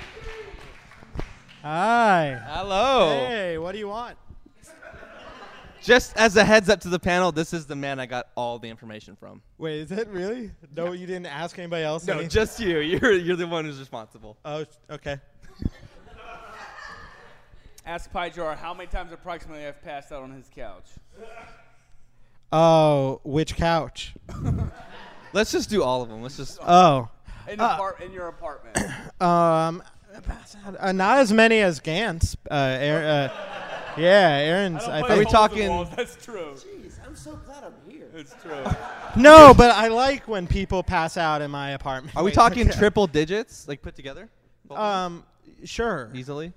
Hi. Hello. Hey, what do you want? Just as a heads up to the panel, this is the man I got all the information from. Wait, is it really? No, you didn't ask anybody else. No, any- just you. You're you're the one who's responsible. Oh, okay. <laughs> Ask Pijor how many times approximately I've passed out on his couch. <laughs> Oh, which couch? <laughs> Let's just do all of them. Let's just. Oh, In, Uh, apart- in your apartment. <coughs> um, uh, not as many as Gantz. Uh, Aaron, uh yeah, Aaron's. I, Play Are we think. talking- <laughs> That's true. Jeez, I'm so glad I'm here. It's true. No, but I like when people pass out in my apartment. Are we <laughs> Wait, talking okay. triple digits, like put together? Um, sure. easily.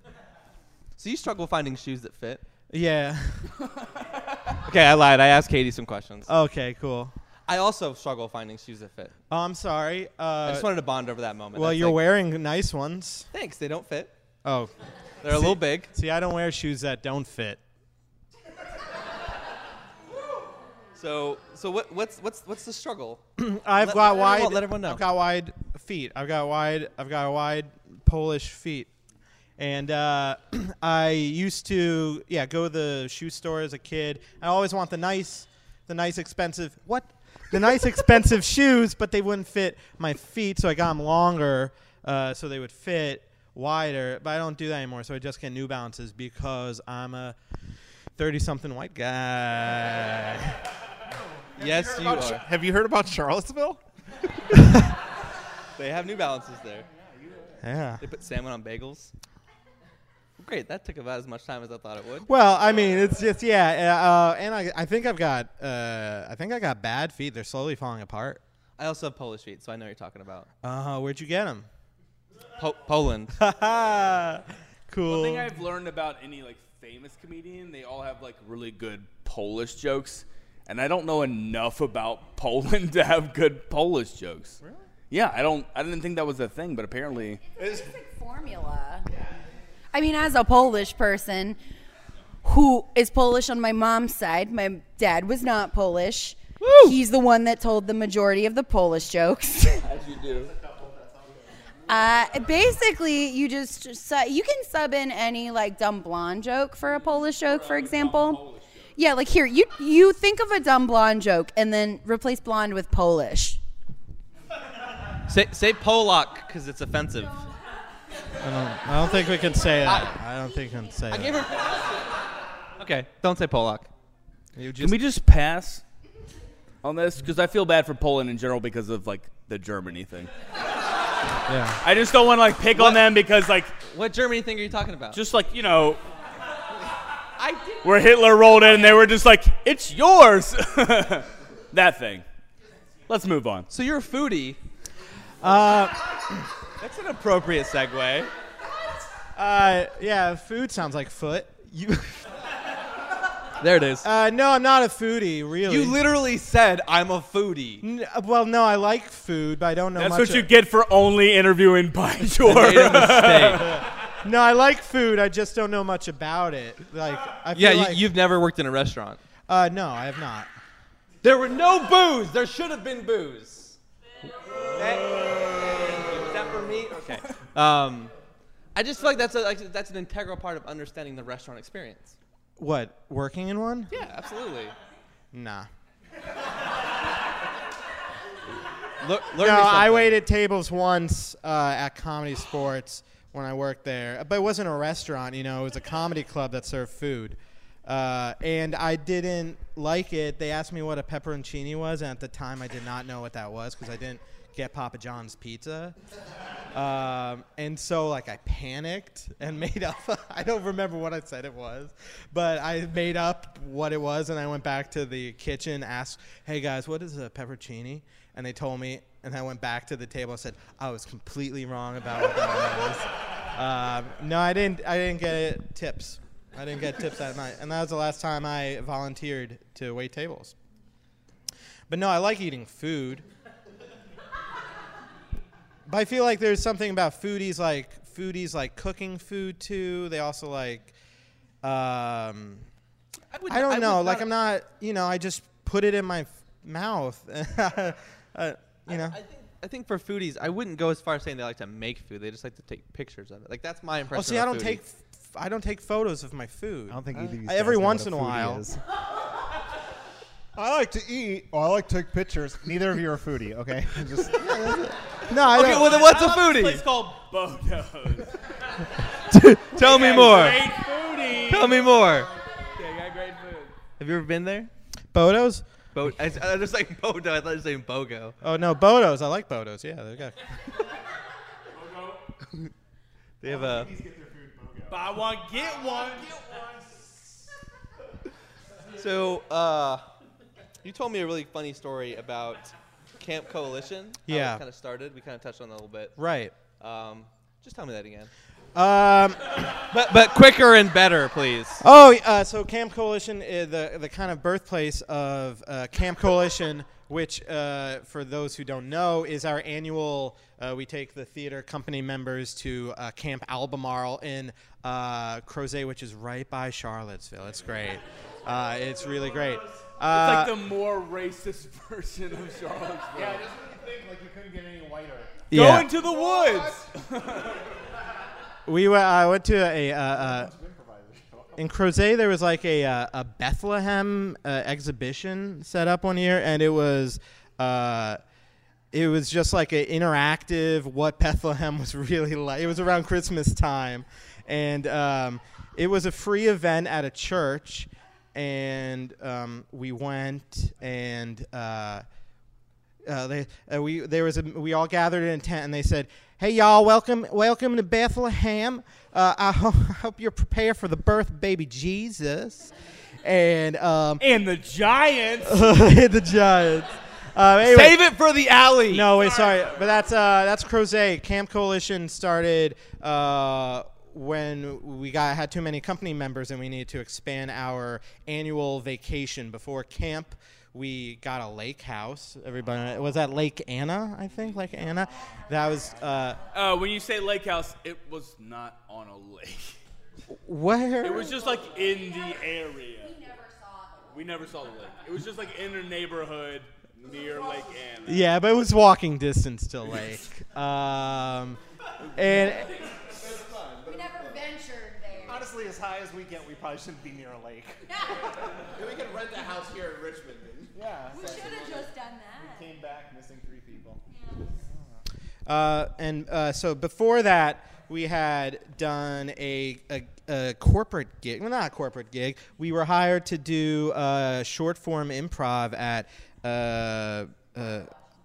So you struggle finding shoes that fit. Yeah. <laughs> Okay, I lied. I asked Katie some questions. Okay, cool. I also struggle finding shoes that fit. Oh, I'm sorry. Uh, I just wanted to bond over that moment. well, That's you're like, wearing nice ones. Thanks. They don't fit. Oh, They're a little big. See, I don't wear shoes that don't fit. So, so what, what's what's what's the struggle? <clears throat> I've Let- got let wide. everyone- let everyone know. I've got wide feet. I've got wide. I've got wide Polish feet, and uh, <clears throat> I used to yeah go to the shoe store as a kid. I always want the nice, the nice expensive what, the nice <laughs> expensive shoes, but they wouldn't fit my feet, so I got them longer, uh, so they would fit wider. But I don't do that anymore, so I just get New Balances because I'm a thirty-something white guy. <laughs> Yes, you are. Have you heard about Charlottesville? <laughs> They have New Balances there. Yeah. They put salmon on bagels. Great. That took about as much time as I thought it would. Well, I mean, it's just yeah, uh, and I, I think I've got uh, I think I got bad feet. They're slowly falling apart. I also have Polish feet, so I know what you're talking about. Uh, where'd you get them? Po- Poland. <laughs> cool. One thing I've learned about any like famous comedian, they all have like really good Polish jokes, and I don't know enough about Poland <laughs> to have good Polish jokes. Really? Yeah, I don't. I didn't think that was a thing, but apparently. It's a formula. I mean, as a Polish person who is Polish on my mom's side, my dad was not Polish. He's the one that told the majority of the Polish jokes. As you do. Uh, basically, you just su- you can sub in any like dumb blonde joke for a Polish joke, for example. Yeah, like here you you think of a dumb blonde joke and then replace blonde with Polish. say say Polak because it's offensive. I don't, I don't think we can say that. I, don't think we can say I that. gave her. Okay, don't say Polak. You Can we just pass on this? Because I feel bad for Poland in general because of like the Germany thing. Yeah. I just don't want to like pick on them because like What Germany thing are you talking about? just like you know I did. where Hitler rolled in and they were just like it's yours. <laughs> that thing. Let's move on. So you're a foodie. Uh, That's an appropriate segue. uh, yeah. Food sounds like foot. You. <laughs> There it is. Uh, no, I'm not a foodie. Really. You literally said I'm a foodie. N- well, no, I like food, but I don't know That's much. what you a- get for only interviewing <laughs> Made a Pijor. mistake. <laughs> No, I like food. I just don't know much about it. Like, I feel Yeah, you, like, you've never worked in a restaurant. Uh, no, I have not. There were no booze. There should have been booze. Thank you. Is that for me? Okay. Um, I just feel like that's a, like that's an integral part of understanding the restaurant experience. What? Working in one? Yeah, absolutely. Nah. <laughs> Lear- No, I waited tables once uh, at Comedy Sports when I worked there, but it wasn't a restaurant. You know, it was a comedy club that served food, uh, and I didn't like it. They asked me what a pepperoncini was, and at the time I did not know what that was because I didn't get Papa John's pizza. Um, and so like I panicked and <laughs> made up. I don't remember what I said it was, but I made up what it was, and I went back to the kitchen, asked, "Hey guys, what is a pepperoncini?" And they told me, and I went back to the table and said, "I was completely wrong about what that was." <laughs> Um, no, I didn't. I didn't get tips. I didn't get tips that night, and that was the last time I volunteered to wait tables. But no, I like eating food. But I feel like there's something about foodies like foodies like cooking food too. They also like um I, would- don't I would know. Like I'm not, you know, I just put it in my f- mouth. <laughs> uh, you know. I think, I think for foodies, I wouldn't go as far as saying they like to make food. They just like to take pictures of it. Like that's my impression. Oh, see, of I don't foodie. take f- I don't take photos of my food. I don't think either of these I- every guys know once what in a a while. <laughs> I like to eat. Oh, I like to take pictures. Neither of you are a foodie, okay? <laughs> Just No, I Okay, don't. well then what's a I love this foodie? place called Bodo's. <laughs> Tell me more. Great foodie. Tell me more. They got great food. Have you ever been there? Bodos? Bo- I, I just like Bodo. I thought you were saying Bogo. Oh no, Bodos. I like Bodos. Yeah, they got. <laughs> Bogo. <laughs> they have a. Buy one, get one. So, uh, you told me a really funny story about Camp Coalition. Yeah. Kind of started. We kind of touched on that a little bit. Right. Um, just tell me that again. Um, <coughs> But but quicker and better, please. Oh, uh, so Camp Coalition is the the kind of birthplace of uh, Camp Coalition, which, uh, for those who don't know, is our annual. Uh, we take the theater company members to uh, Camp Albemarle in uh, Crozet, which is right by Charlottesville. It's great. Uh, it's really great. It's Uh, like the more racist <laughs> version of Charlottesville. Yeah, it doesn't make you think like you couldn't get any whiter. Go into the woods. <laughs> We went, I went to a. Uh, uh, in Crozet, there was like a, uh, a Bethlehem uh, exhibition set up one year, and it was. Uh, it was just like an interactive what Bethlehem was <laughs> really like. It was around Christmas time, and um, it was a free event at a church, and um, we went and uh, uh, they uh, we there was a we all gathered in a tent and they said, "Hey y'all, welcome welcome to Bethlehem. Uh, I, ho- <laughs> I hope you're prepared for the birth of baby Jesus." And um, and the Giants. <laughs> the Giants. Uh, anyway- Save it for the alley. No, wait, sorry, but that's uh, that's Crozet. Camp Coalition started uh, when we got had too many company members and we needed to expand our annual vacation. Before camp, we got a lake house. Everybody was that Lake Anna, I think, Lake Anna. That was uh, Uh, when you say lake house, it was not on a lake. where It was just like in the area. We never saw the lake. It was just like in a neighborhood near Lake Anna. Yeah, but it was walking distance to lake. <laughs> Um, and We never ventured there. Honestly, as high as we get, we probably shouldn't be near a lake. <laughs> we could rent a house here in Richmond. Yeah. We should have just done that. We came back missing three people. Uh, and uh, so before that, we had done a, a, a corporate gig. Well, not a corporate gig. We were hired to do uh, short form improv at uh, uh,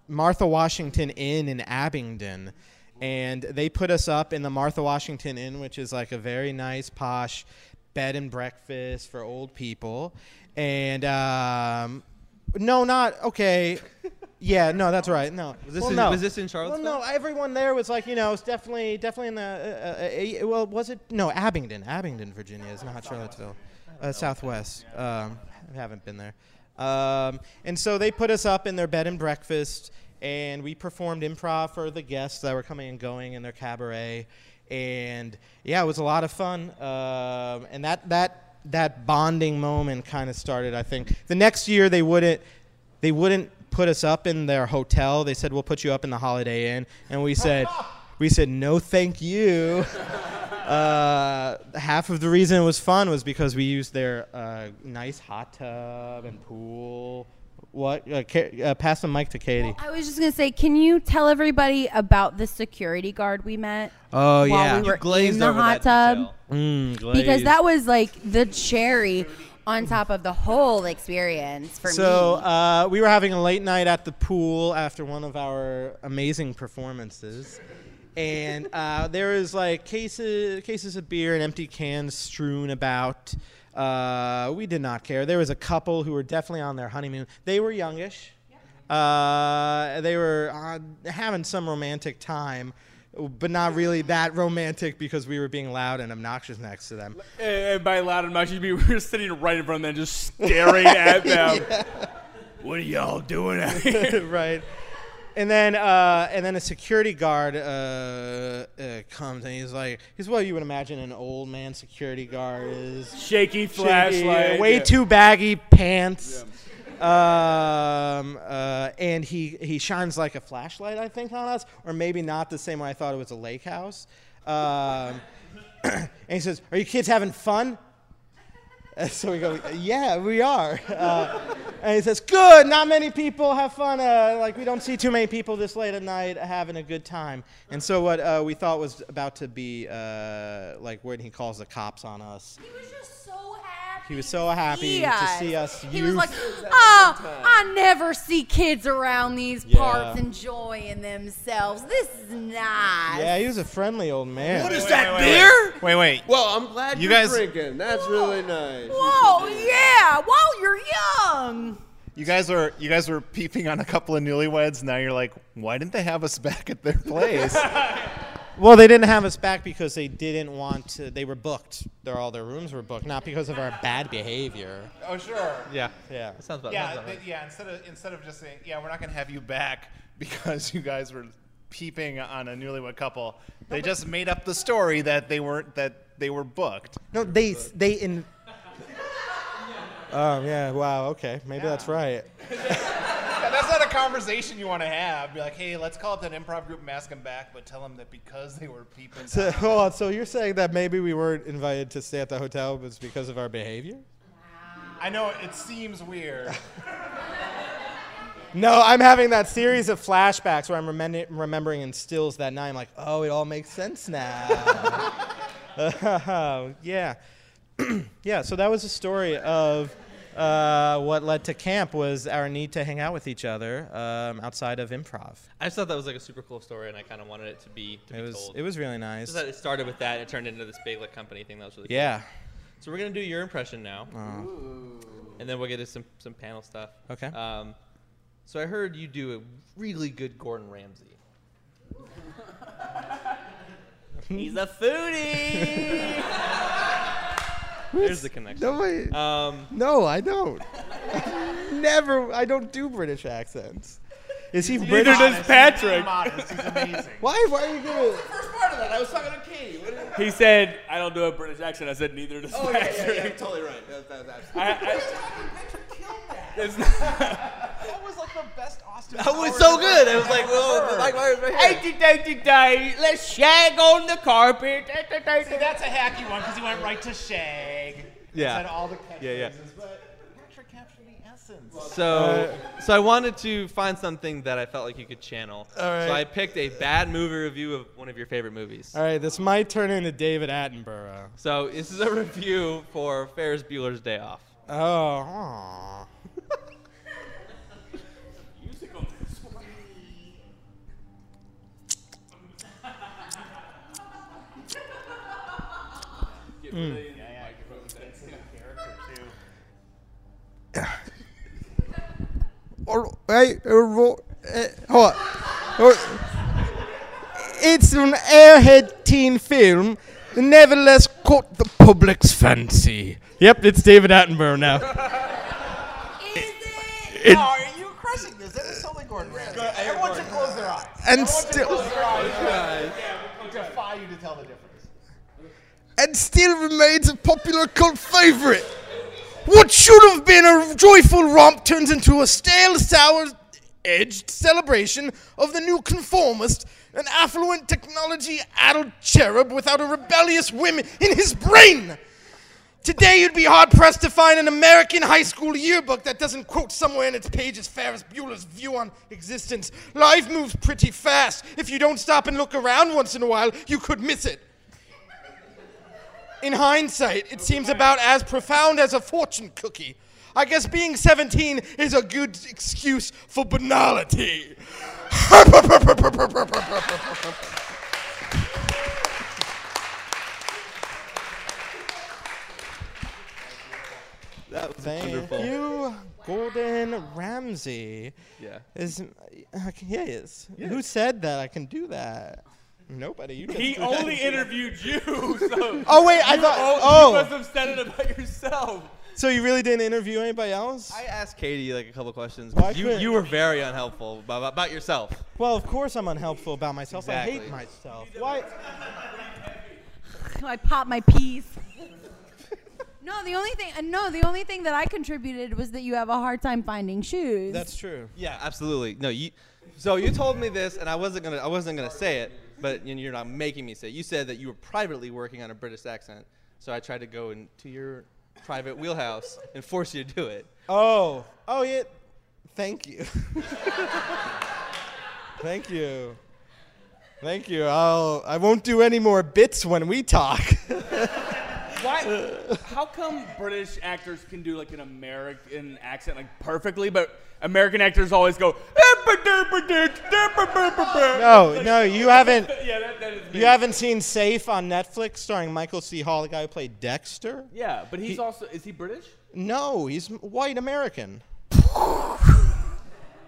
Martha Washington Inn in Abingdon. And they put us up in the Martha Washington Inn, which is like a very nice, posh bed and breakfast for old people. And um, no, not okay. <laughs> Yeah, no, that's right. No, Was this Well, in- no. was this in Charlottesville? Well, no, everyone there was like, you know, it's definitely, definitely in the. Uh, uh, uh, well, was it? No, Abingdon. Abingdon, Virginia is not Charlottesville. Uh, Southwest. Um, I haven't been there. Um, and so they put us up in their bed and breakfast, and we performed improv for the guests that were coming and going in their cabaret. And yeah, it was a lot of fun. Um, and that that that bonding moment kind of started. I think the next year they wouldn't they wouldn't put us up in their hotel. They said we'll put you up in the Holiday Inn, and we said <laughs> we said no, thank you. Uh, half of the reason it was fun was because we used their uh, nice hot tub and pool. What? Uh, uh, pass the mic to Katie. I was just gonna say, can you tell everybody about the security guard we met? Oh, while yeah. we were glazed in the hot tub. Mm, because that was like the cherry on top of the whole experience for so me. uh, we were having a late night at the pool after one of our amazing performances, and uh, there was like cases cases of beer and empty cans strewn about. Uh, we did not care. There was a couple who were definitely on their honeymoon. They were youngish. Uh, they were uh, having some romantic time, but not really that romantic because we were being loud and obnoxious next to them. And, and by loud and much, <laughs> we were sitting right in front of them, just staring at <laughs> them. What are y'all doing out here? <laughs> right. And then, uh, and then a security guard uh, uh, comes and he's like, he's what you would imagine an old man security guard is. Shaky flashlight, way yeah. too baggy pants. Um, uh, and he he shines like a flashlight, I think, on us, or maybe not the same way I thought it was a lake house. Um, <coughs> and he says, "Are you kids having fun?" And <laughs> so we go, yeah, we are. <laughs> Uh, and he says, good, not many people have fun. Uh, like, we don't see too many people this late at night having a good time. And so what uh, we thought was about to be, uh, like, when he calls the cops on us. He was just. He was so happy see to see us He youth. was like, "Oh, I never see kids around these Yeah. parts enjoying themselves. This is nice." yeah, he was a friendly old man. What is Wait, that wait, wait, beer? Wait, wait. Well, I'm glad You you are guys- drinking. That's really nice. Whoa, yeah, while you're young. You guys were you guys were peeping on a couple of newlyweds. Now you're like, why didn't they have us back at their place? <laughs> Well, they didn't have us back because they didn't want to. They were booked. Their all their rooms were booked, not because of our bad behavior. oh sure. Yeah. Yeah. That sounds about Yeah, sounds about th- right. yeah. Instead of instead of just saying, yeah, we're not gonna have you back <laughs> because you guys were peeping on a newlywed couple, they just made up the story that they weren't that they were booked. No, they they in. <laughs> Oh yeah! Wow. Okay. Maybe that's right. <laughs> Not a conversation you want to have. Be like, hey, let's call up that improv group and ask them back, but tell them that because they were peeping. So, down- hold on. So you're saying that maybe we weren't invited to stay at the hotel was because of our behavior? I know it seems weird. No, I'm having that series of flashbacks where I'm remem- remembering in stills that night. I'm like, oh, it all makes sense now. <laughs> yeah, <clears throat> yeah. So that was a story of uh, what led to camp was our need to hang out with each other um, outside of improv. I just thought that was like a super cool story, and I kind of wanted it to be to It be was told. it was really nice. Just that it started with that, it turned into this big like company thing that was really cool. Yeah. Cool. So we're gonna do your impression now, Oh. and then we'll get to some some panel stuff. Okay. Um, so I heard you do a really good Gordon Ramsay. <laughs> He's a foodie. <laughs> There's the connection. No. Um, no, I don't. <laughs> Never. I don't do British accents. Is he Neither British? does Patrick. Modest, he's amazing. Why? Why are you gonna? First part of that, I was talking to Katie. What did- He said, I don't do a British accent. I said, neither does Oh yeah, Patrick. yeah, yeah, totally right. That, that, that's I, I, <laughs> it's not, That was like the best Austin. That was so good. I was like, whoa, the Mike Myers right here. day, let's shag on the carpet. See, that's a hacky one because he went right to shag. Yeah. Said all the Yeah, yeah. but Patrick captured the essence. So, so I wanted to find something that I felt like you could channel. All right. So I picked a bad movie review of one of your favorite movies. All right, this might turn into David Attenborough. So this is a review for Ferris Bueller's Day Off. Oh. aw. All right, ro- uh, hold on. It's an airhead teen film, nevertheless caught the public's fancy. Yep, it's David Attenborough now. Is It- oh, are you crushing this? This is totally Gordon Ramsay. Everyone should close their eyes. And Everyone should still- close their eyes. We defy you to tell the difference. And still remains a popular cult favorite. What should have been a joyful romp turns into a stale, sour edged celebration of the new conformist, an affluent technology addled cherub without a rebellious whim in his brain. Today, you'd be hard pressed to find an American high school yearbook that doesn't quote somewhere in its pages Ferris Bueller's view on existence. Life moves pretty fast. If you don't stop and look around once in a while, you could miss it. In hindsight, it seems about as profound as a fortune cookie. I guess being 17 is a good excuse for banality. That was Thank wonderful. you, Golden Ramsey. Yeah. Is uh, yes. Who said that I can do that? Nobody. You just He only interviewed you. <laughs> So Oh, wait, I thought- o- oh. You must have said it about yourself. So you really didn't interview anybody else? I asked Katie like a couple questions. Why 'cause You, couldn't- you were very unhelpful about, about yourself. Well, of course I'm unhelpful about myself. I hate myself. Why? I pop my peas. <laughs> no, the only thing. Uh, no, the only thing that I contributed was that you have a hard time finding shoes. That's true. Yeah, absolutely. No, you. So you told me this, and I wasn't gonna. I wasn't gonna say it, but you're not making me say. You said that you were privately working on a British accent, so I tried to go into your private wheelhouse and force you to do it. Oh. Oh yeah. Thank you. Thank you. Thank you. I'll. I won't do any more bits when we talk. <laughs> Why? How come British actors can do like an American accent like perfectly, but American actors always go? No, no, you haven't. <laughs> Yeah, that, that is me. You haven't seen Safe on Netflix, starring Michael C. Hall, the guy who played Dexter. Yeah, but he's He- also is he British? No, he's white American. <laughs> All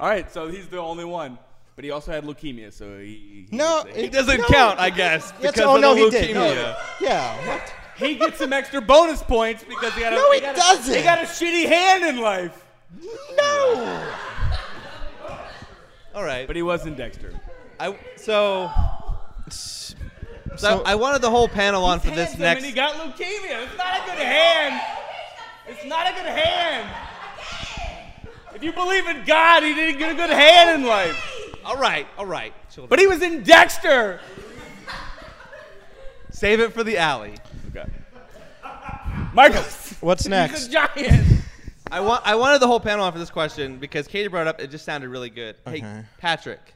right, so he's the only one. But he also had leukemia, so he. he No, gets It doesn't No. count, I guess, because oh of no, the he did. No, leukemia. yeah. What? He gets some extra bonus points because he got a. No, he got doesn't. He got a shitty hand in life. No. All right, But he wasn't Dexter. I so. So, So I wanted the whole panel on for this next. And he got leukemia. It's not a good hand. It's not a good hand. If you believe in God, he didn't get a good hand in life. All right, all right. children. But he was in Dexter. Save it for the alley. Okay. Michael. What's He's next? a giant. I want I wanted the whole panel on for this question because Katie brought it up. It just sounded really good. Hey, Okay. Patrick,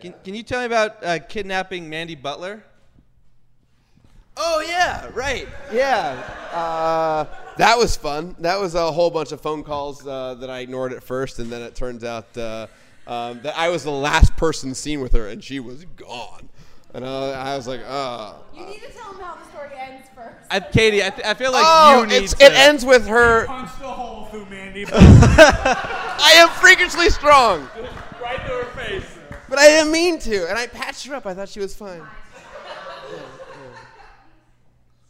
can, can you tell me about uh, kidnapping Mandy Butler? Oh yeah, right. Yeah, uh, that was fun. That was a whole bunch of phone calls uh, that I ignored at first, and then it turns out uh, um, that I was the last person seen with her, and she was gone. And uh, I was like, uh. You need to tell him how the story ends first. I, Katie, I, th- I feel like oh, you need it's, to. it ends with her. Punched a hole through Mandy. I am freakishly strong, right to her face. but I didn't mean to, and I patched her up. I thought she was fine.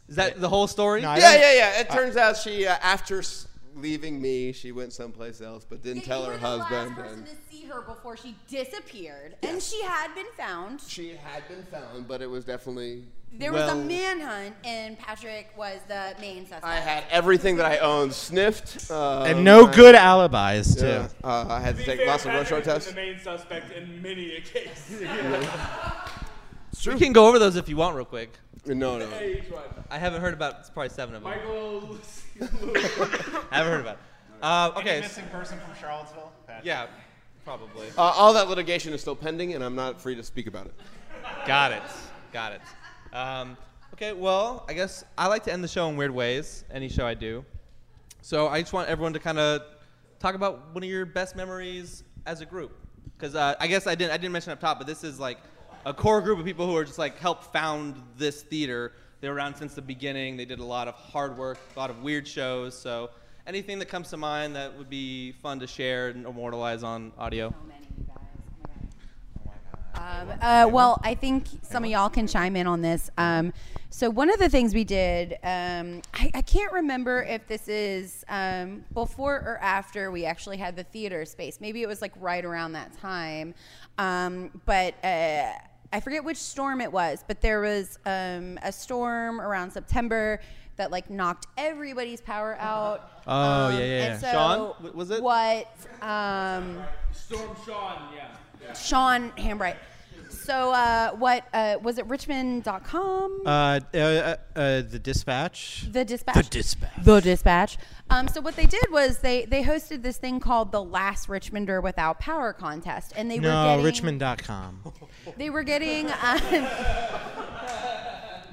Is that the whole story? No, Yeah, yeah, yeah. It turns out she, uh, after s- leaving me, she went someplace else, but didn't tell her husband. The last person And to see her before she disappeared, and she had been found. she had been found, but it was definitely. There was a manhunt, and Patrick was the main suspect. I had everything that I owned sniffed. Uh, and no I- good alibis too. Yeah, uh, I had to take lots of rush hour tests. the main suspect in many a case. <laughs> We can go over those if you want, real quick. No, no. Hey, each one. I haven't heard about. It's probably seven of them. Michael. I <laughs> haven't heard about. It. Uh, okay. s- missing person from Charlottesville? Yeah, probably. Uh, all that litigation is still pending, and I'm not free to speak about it. Got it. Got it. Um, okay, well, I guess I like to end the show in weird ways, any show I do. So I just want everyone to kind of talk about one of your best memories as a group. Because uh, I guess I didn't, I didn't mention up top, but this is like a core group of people who are just like helped found this theater. They were around since the beginning. They did a lot of hard work, a lot of weird shows. So anything that comes to mind that would be fun to share and immortalize on audio. Um, uh, well, I think some of y'all can chime in on this. Um, so one of the things we did, um, I, I can't remember if this is um, before or after we actually had the theater space. Maybe it was like right around that time. Um, but uh, I forget which storm it was, but there was um, a storm around September that like knocked everybody's power out. Oh, Um, yeah, yeah, yeah. And so Sean, was it? What? Um, Storm Sean, yeah. yeah. Sean Hambright. So uh, what uh, was it? Richmond.com. Uh, uh, uh, uh, the dispatch. the dispatch. The dispatch. The dispatch. Um, so what they did was they they hosted this thing called the Last Richmonder Without Power contest, and they were No, getting Richmond.com. they were getting um, <laughs>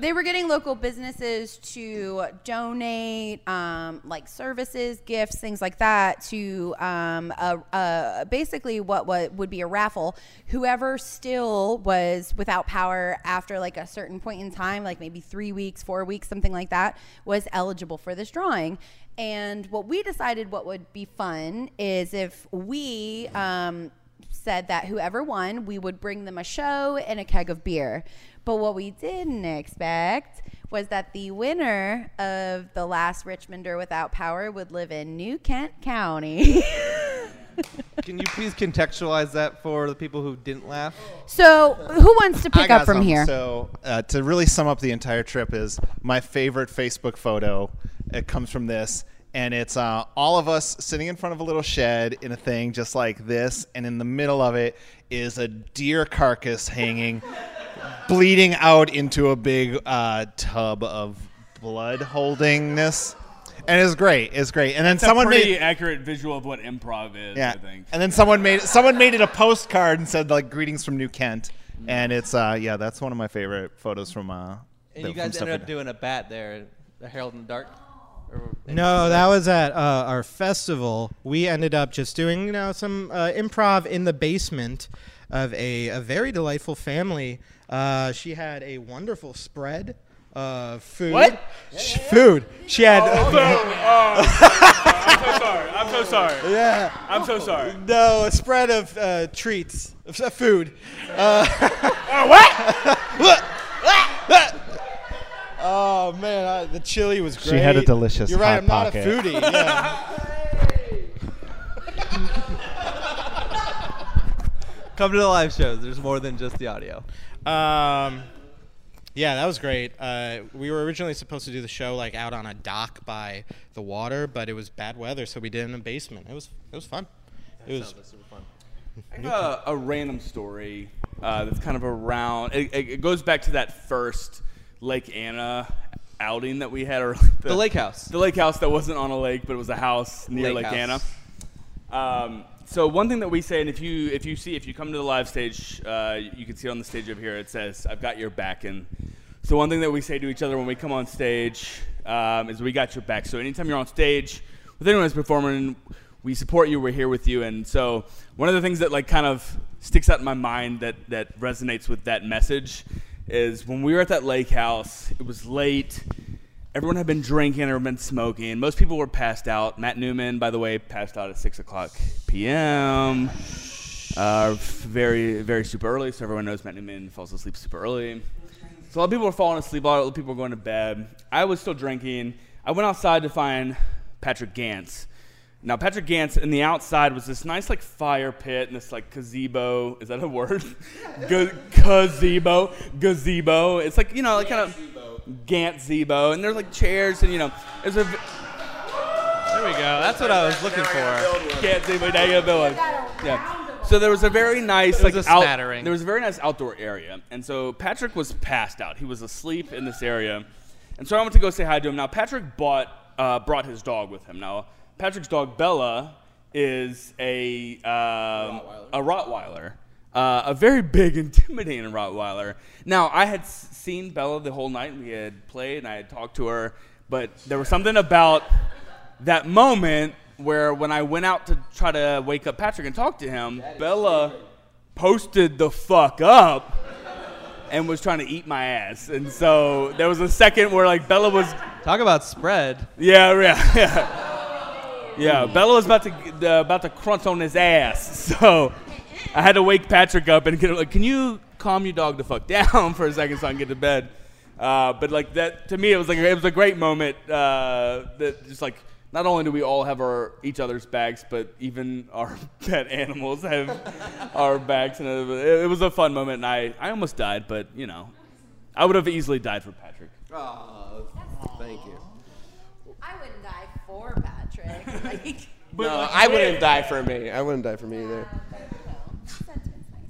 they were getting local businesses to donate um, like services, gifts, things like that to um, a, a, basically what, what would be a raffle. Whoever still was without power after like a certain point in time, like maybe three weeks, four weeks, something like that, was eligible for this drawing. And what we decided what would be fun is if we um, said that whoever won, we would bring them a show and a keg of beer. But what we didn't expect was that the winner of the last Richmonder without power would live in New Kent County. <laughs> Can you please contextualize that for the people who didn't laugh? so, who wants to pick up from something. here? So, uh, to really sum up the entire trip, is my favorite Facebook photo. It comes from this, and it's uh, all of us sitting in front of a little shed in a thing just like this, and in the middle of it is a deer carcass hanging, bleeding out into a big uh, tub of blood holdingness. And it's great. It's great. And then It's someone a pretty made accurate visual of what improv is. yeah. I think. And then someone made someone made it a postcard and said like greetings from New Kent. And it's uh yeah, that's one of my favorite photos from uh And the- you guys ended up doing a bat there, the Harold in the Dark. No, that was at uh, our festival. We ended up just doing, you know, some uh, improv in the basement of a, a very delightful family. Uh, she had a wonderful spread of food. What? Sh- food. She had. Oh, <laughs> oh, I'm so sorry. I'm so sorry. Yeah. I'm so sorry. No, a spread of uh, treats, of uh, food. <laughs> Uh, what? oh man, I, the chili was great. She had a delicious You're right. Hot I'm not Pocket. a foodie. Yeah. Come to the live shows. There's more than just the audio. Um, yeah, that was great. Uh, we were originally supposed to do the show like out on a dock by the water, but it was bad weather, so we did it in a basement. It was it was fun. It was super fun. I have a, a random story uh, that's kind of around. It, it, it goes back to that first Lake Anna outing that we had, or like The lake house. The lake house that wasn't on a lake, but it was a house near Lake Lake, house. Anna. Um, so one thing that we say, and if you if you see if you come to the live stage, uh, you can see it on the stage up here. It says, "I've got your back." And so one thing that we say to each other when we come on stage um, is, "We got your back." So anytime you're on stage with anyone who's performing, we support you. We're here with you. And so one of the things that like kind of sticks out in my mind that that resonates with that message is when we were at that lake house. It was late. Everyone had been drinking or been smoking. Most people were passed out. Matt Newman, by the way, passed out at six o'clock p.m. Uh, very, very super early. So everyone knows Matt Newman falls asleep super early. So a lot of people were falling asleep. A lot of people were going to bed. I was still drinking. I went outside to find Patrick Gantz. Now Patrick Gantz in the outside was this nice like fire pit and this like gazebo. Is that a word? <laughs> Ga- gazebo, gazebo. It's like you know like kind of gazebo, and there's like chairs and you know there's a. There we go. That's what I was looking for. Gazebo, there you go. Yeah. So there was a very nice like out- there was a very nice outdoor area, and so Patrick was passed out. He was asleep in this area, and so I went to go say hi to him. Now Patrick bought uh, brought his dog with him. Now Patrick's dog Bella is a um, a Rottweiler, uh, a very big, <laughs> intimidating Rottweiler. Now I had s- seen Bella the whole night. We had played, and I had talked to her, but there was something about that moment where when I went out to try to wake up Patrick and talk to him, Bella posted the fuck up and was trying to eat my ass. And so there was a second where like Bella was Talk about spread. yeah, yeah, <laughs> yeah. Yeah, Bella was about to uh, about to crunch on his ass. <laughs> So I had to wake Patrick up and get like, "Can you calm your dog the fuck <laughs> down for a second so I can get to bed?" Uh, but like that to me, it was like it was a great moment. Uh, that just like not only do we all have our each other's bags, but even our <laughs> pet animals have <laughs> our bags, and it, it was a fun moment. And I I almost died, but you know, I would have easily died for Patrick. Oh, thank you. I wouldn't die for Patrick. Like, no, I wouldn't die for me. I wouldn't die for me either.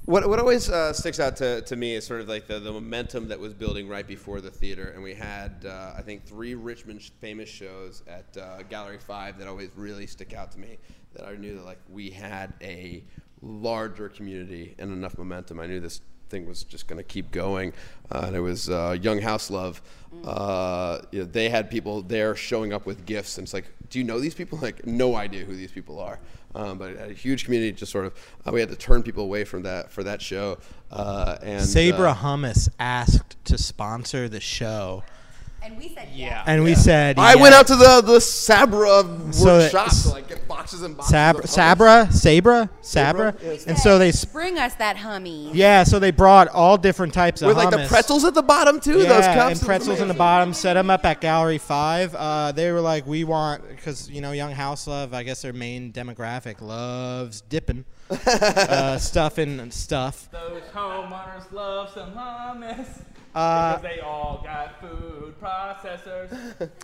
What, what always uh, sticks out to, to me is sort of like the, the momentum that was building right before the theater. And we had, uh, I think, three Richmond sh- famous shows at uh, Gallery 5 that always really stick out to me. That I knew that like we had a larger community and enough momentum. I knew this thing was just going to keep going. Uh, and it was uh, Young House Love. Uh, you know, they had people there showing up with gifts, and it's like, do you know these people? <laughs> Like, no idea who these people are. Um, but a huge community. Just sort of, uh, we had to turn people away from that for that show. Uh, and Sabra uh, Hummus asked to sponsor the show. And we said yeah. And we said I yes. went out to the the Sabra So that- workshop to like get boxes and boxes. Sabra, of hummus. Sabra, Sabra, Sabra, Yes. and so they, sp- Bring us that hummy. yeah, so they brought all different types of With like the hummus. pretzels at the bottom too. yeah, those cups. and pretzels in the bottom. Set them up at Gallery Five. Uh, they were like, we want because you know, Young House Love. I guess their main demographic loves dipping <laughs> uh, stuff in stuff. Those homeowners love some hummus because they all got food processors. <laughs>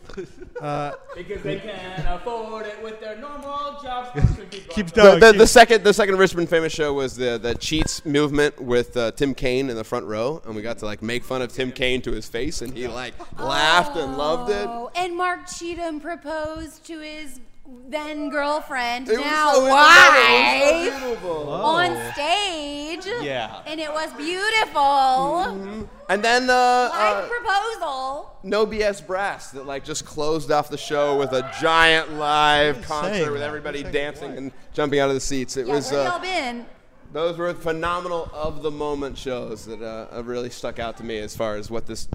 Uh, because they can afford it with their normal jobs. Keep <laughs> Keep going. The, the, the second the second Richmond famous show was the the Cheats movement with uh, Tim Kaine in the front row, and we got to like make fun of Tim Kaine to his face, and he like laughed and loved it. Oh, and Mark Cheatham proposed to his then girlfriend, It was now so- wife, so on stage. Yeah. And it was beautiful. And then uh, Live uh, proposal. No BS Brass that like just closed off the show with a giant live concert saying with everybody dancing and jumping out of the seats. It Yeah, was. where uh, y'all been? Those were phenomenal of the moment shows that uh, really stuck out to me as far as what this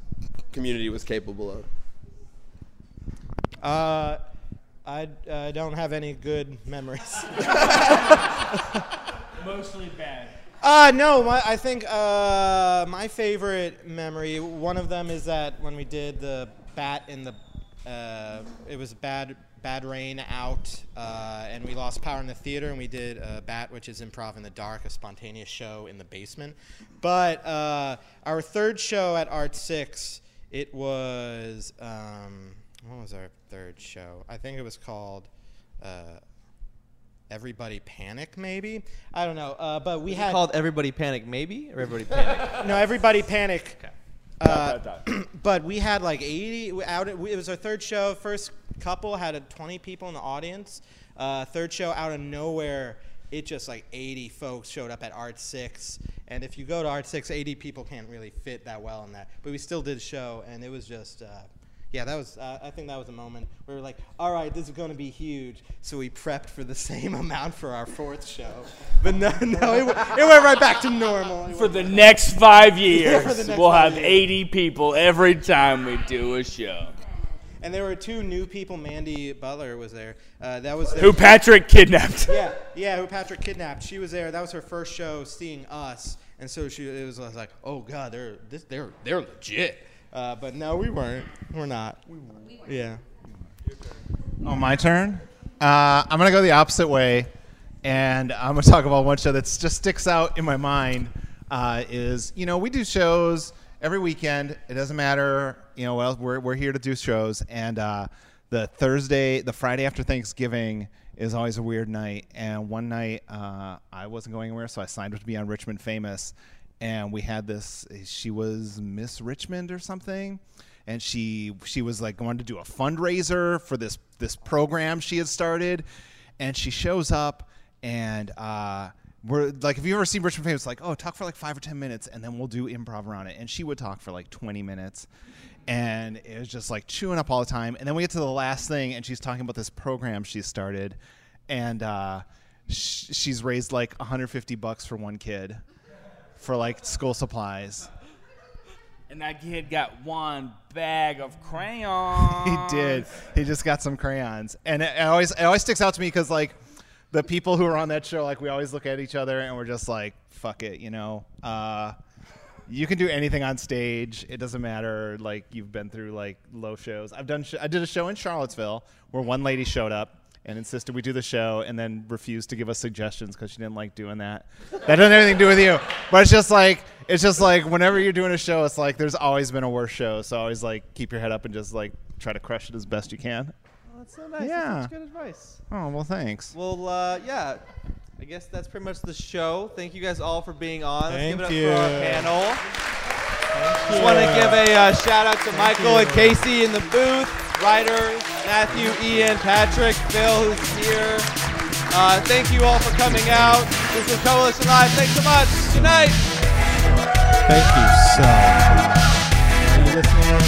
community was capable of. Uh, I, I don't have any good memories. <laughs> Mostly bad. Uh, no, my, I think uh, my favorite memory, one of them is that when we did the bat in the, uh, it was bad, bad rain out, uh, and we lost power in the theater, and we did uh, Bat, which is improv in the dark, a spontaneous show in the basement. But uh, our third show at Art Six, it was, um, what was our third show? I think it was called. Uh, Everybody Panic, maybe I don't know, uh, but we Is it had called Everybody Panic, maybe, or Everybody Panic. <laughs> no, everybody panic. Uh, <clears throat> but we had like 80 out. It was our third show. First couple had a 20 people in the audience. Uh, third show out of nowhere, it just like 80 folks showed up at Art Six. And if you go to Art Six, 80 people can't really fit that well in that. But we still did a show, and it was just. Uh, yeah, that was. Uh, I think that was a moment where we were like, "All right, this is going to be huge." So we prepped for the <laughs> same amount for our fourth show, but no, <laughs> no, it, went- it went right back to normal. It For the next five <laughs> years, the next we'll five have years. 80 people every time we do a show. And there were two new people. Mandy Butler was there. Uh, that was Who Patrick kidnapped. yeah, yeah. Who Patrick kidnapped? She was there. That was her first show seeing us, and so she it was like, oh god, they're this, they're they're legit. Uh, but no, we weren't. We're not. We weren't. Yeah. Oh, my turn. Uh, I'm gonna go the opposite way, and I'm gonna talk about one show that just sticks out in my mind. Uh, is you know we do shows every weekend. It doesn't matter. You know, well, we're we're here to do shows, and uh, the Thursday, the Friday after Thanksgiving is always a weird night. And one night uh, I wasn't going anywhere, so I signed up to be on Richmond Famous, and we had this. She was Miss Richmond or something and she she was like going to do a fundraiser for this this program she had started and she shows up and uh we're like if you ever seen Richmond Famous like oh talk for like five or ten minutes and then we'll do improv around it and she would talk for like 20 minutes and it was just like chewing up all the time and then we get to the last thing and she's talking about this program she started and uh sh- she's raised like 150 bucks for one kid for like school supplies And that kid got one bag of crayons. <laughs> he did. He just got some crayons, and it, it always it always sticks out to me because like the people who are on that show, like we always look at each other and we're just like, "Fuck it," you know. Uh, you can do anything on stage. It doesn't matter. Like you've been through like low shows. I've done. Sh- I did a show in Charlottesville where one lady showed up and insisted we do the show, and then refused to give us suggestions because she didn't like doing that. That doesn't have anything to do with you. But it's just like it's just like whenever you're doing a show, it's like there's always been a worse show. So always like keep your head up and just like try to crush it as best you can. that's so nice. Yeah. That's good advice. Oh well, thanks. Well, uh, yeah. I guess that's pretty much the show. Thank you guys all for being on. Let's give it up Thank for our panel. Just want to give a uh, shout out to Thank Michael you. and Casey in the booth, writers, Matthew, Ian, Patrick, Phil, who's here. Uh, thank you all for coming out. This is Coalition Live. Thanks so much. Good night. Thank you so much. Are you listening?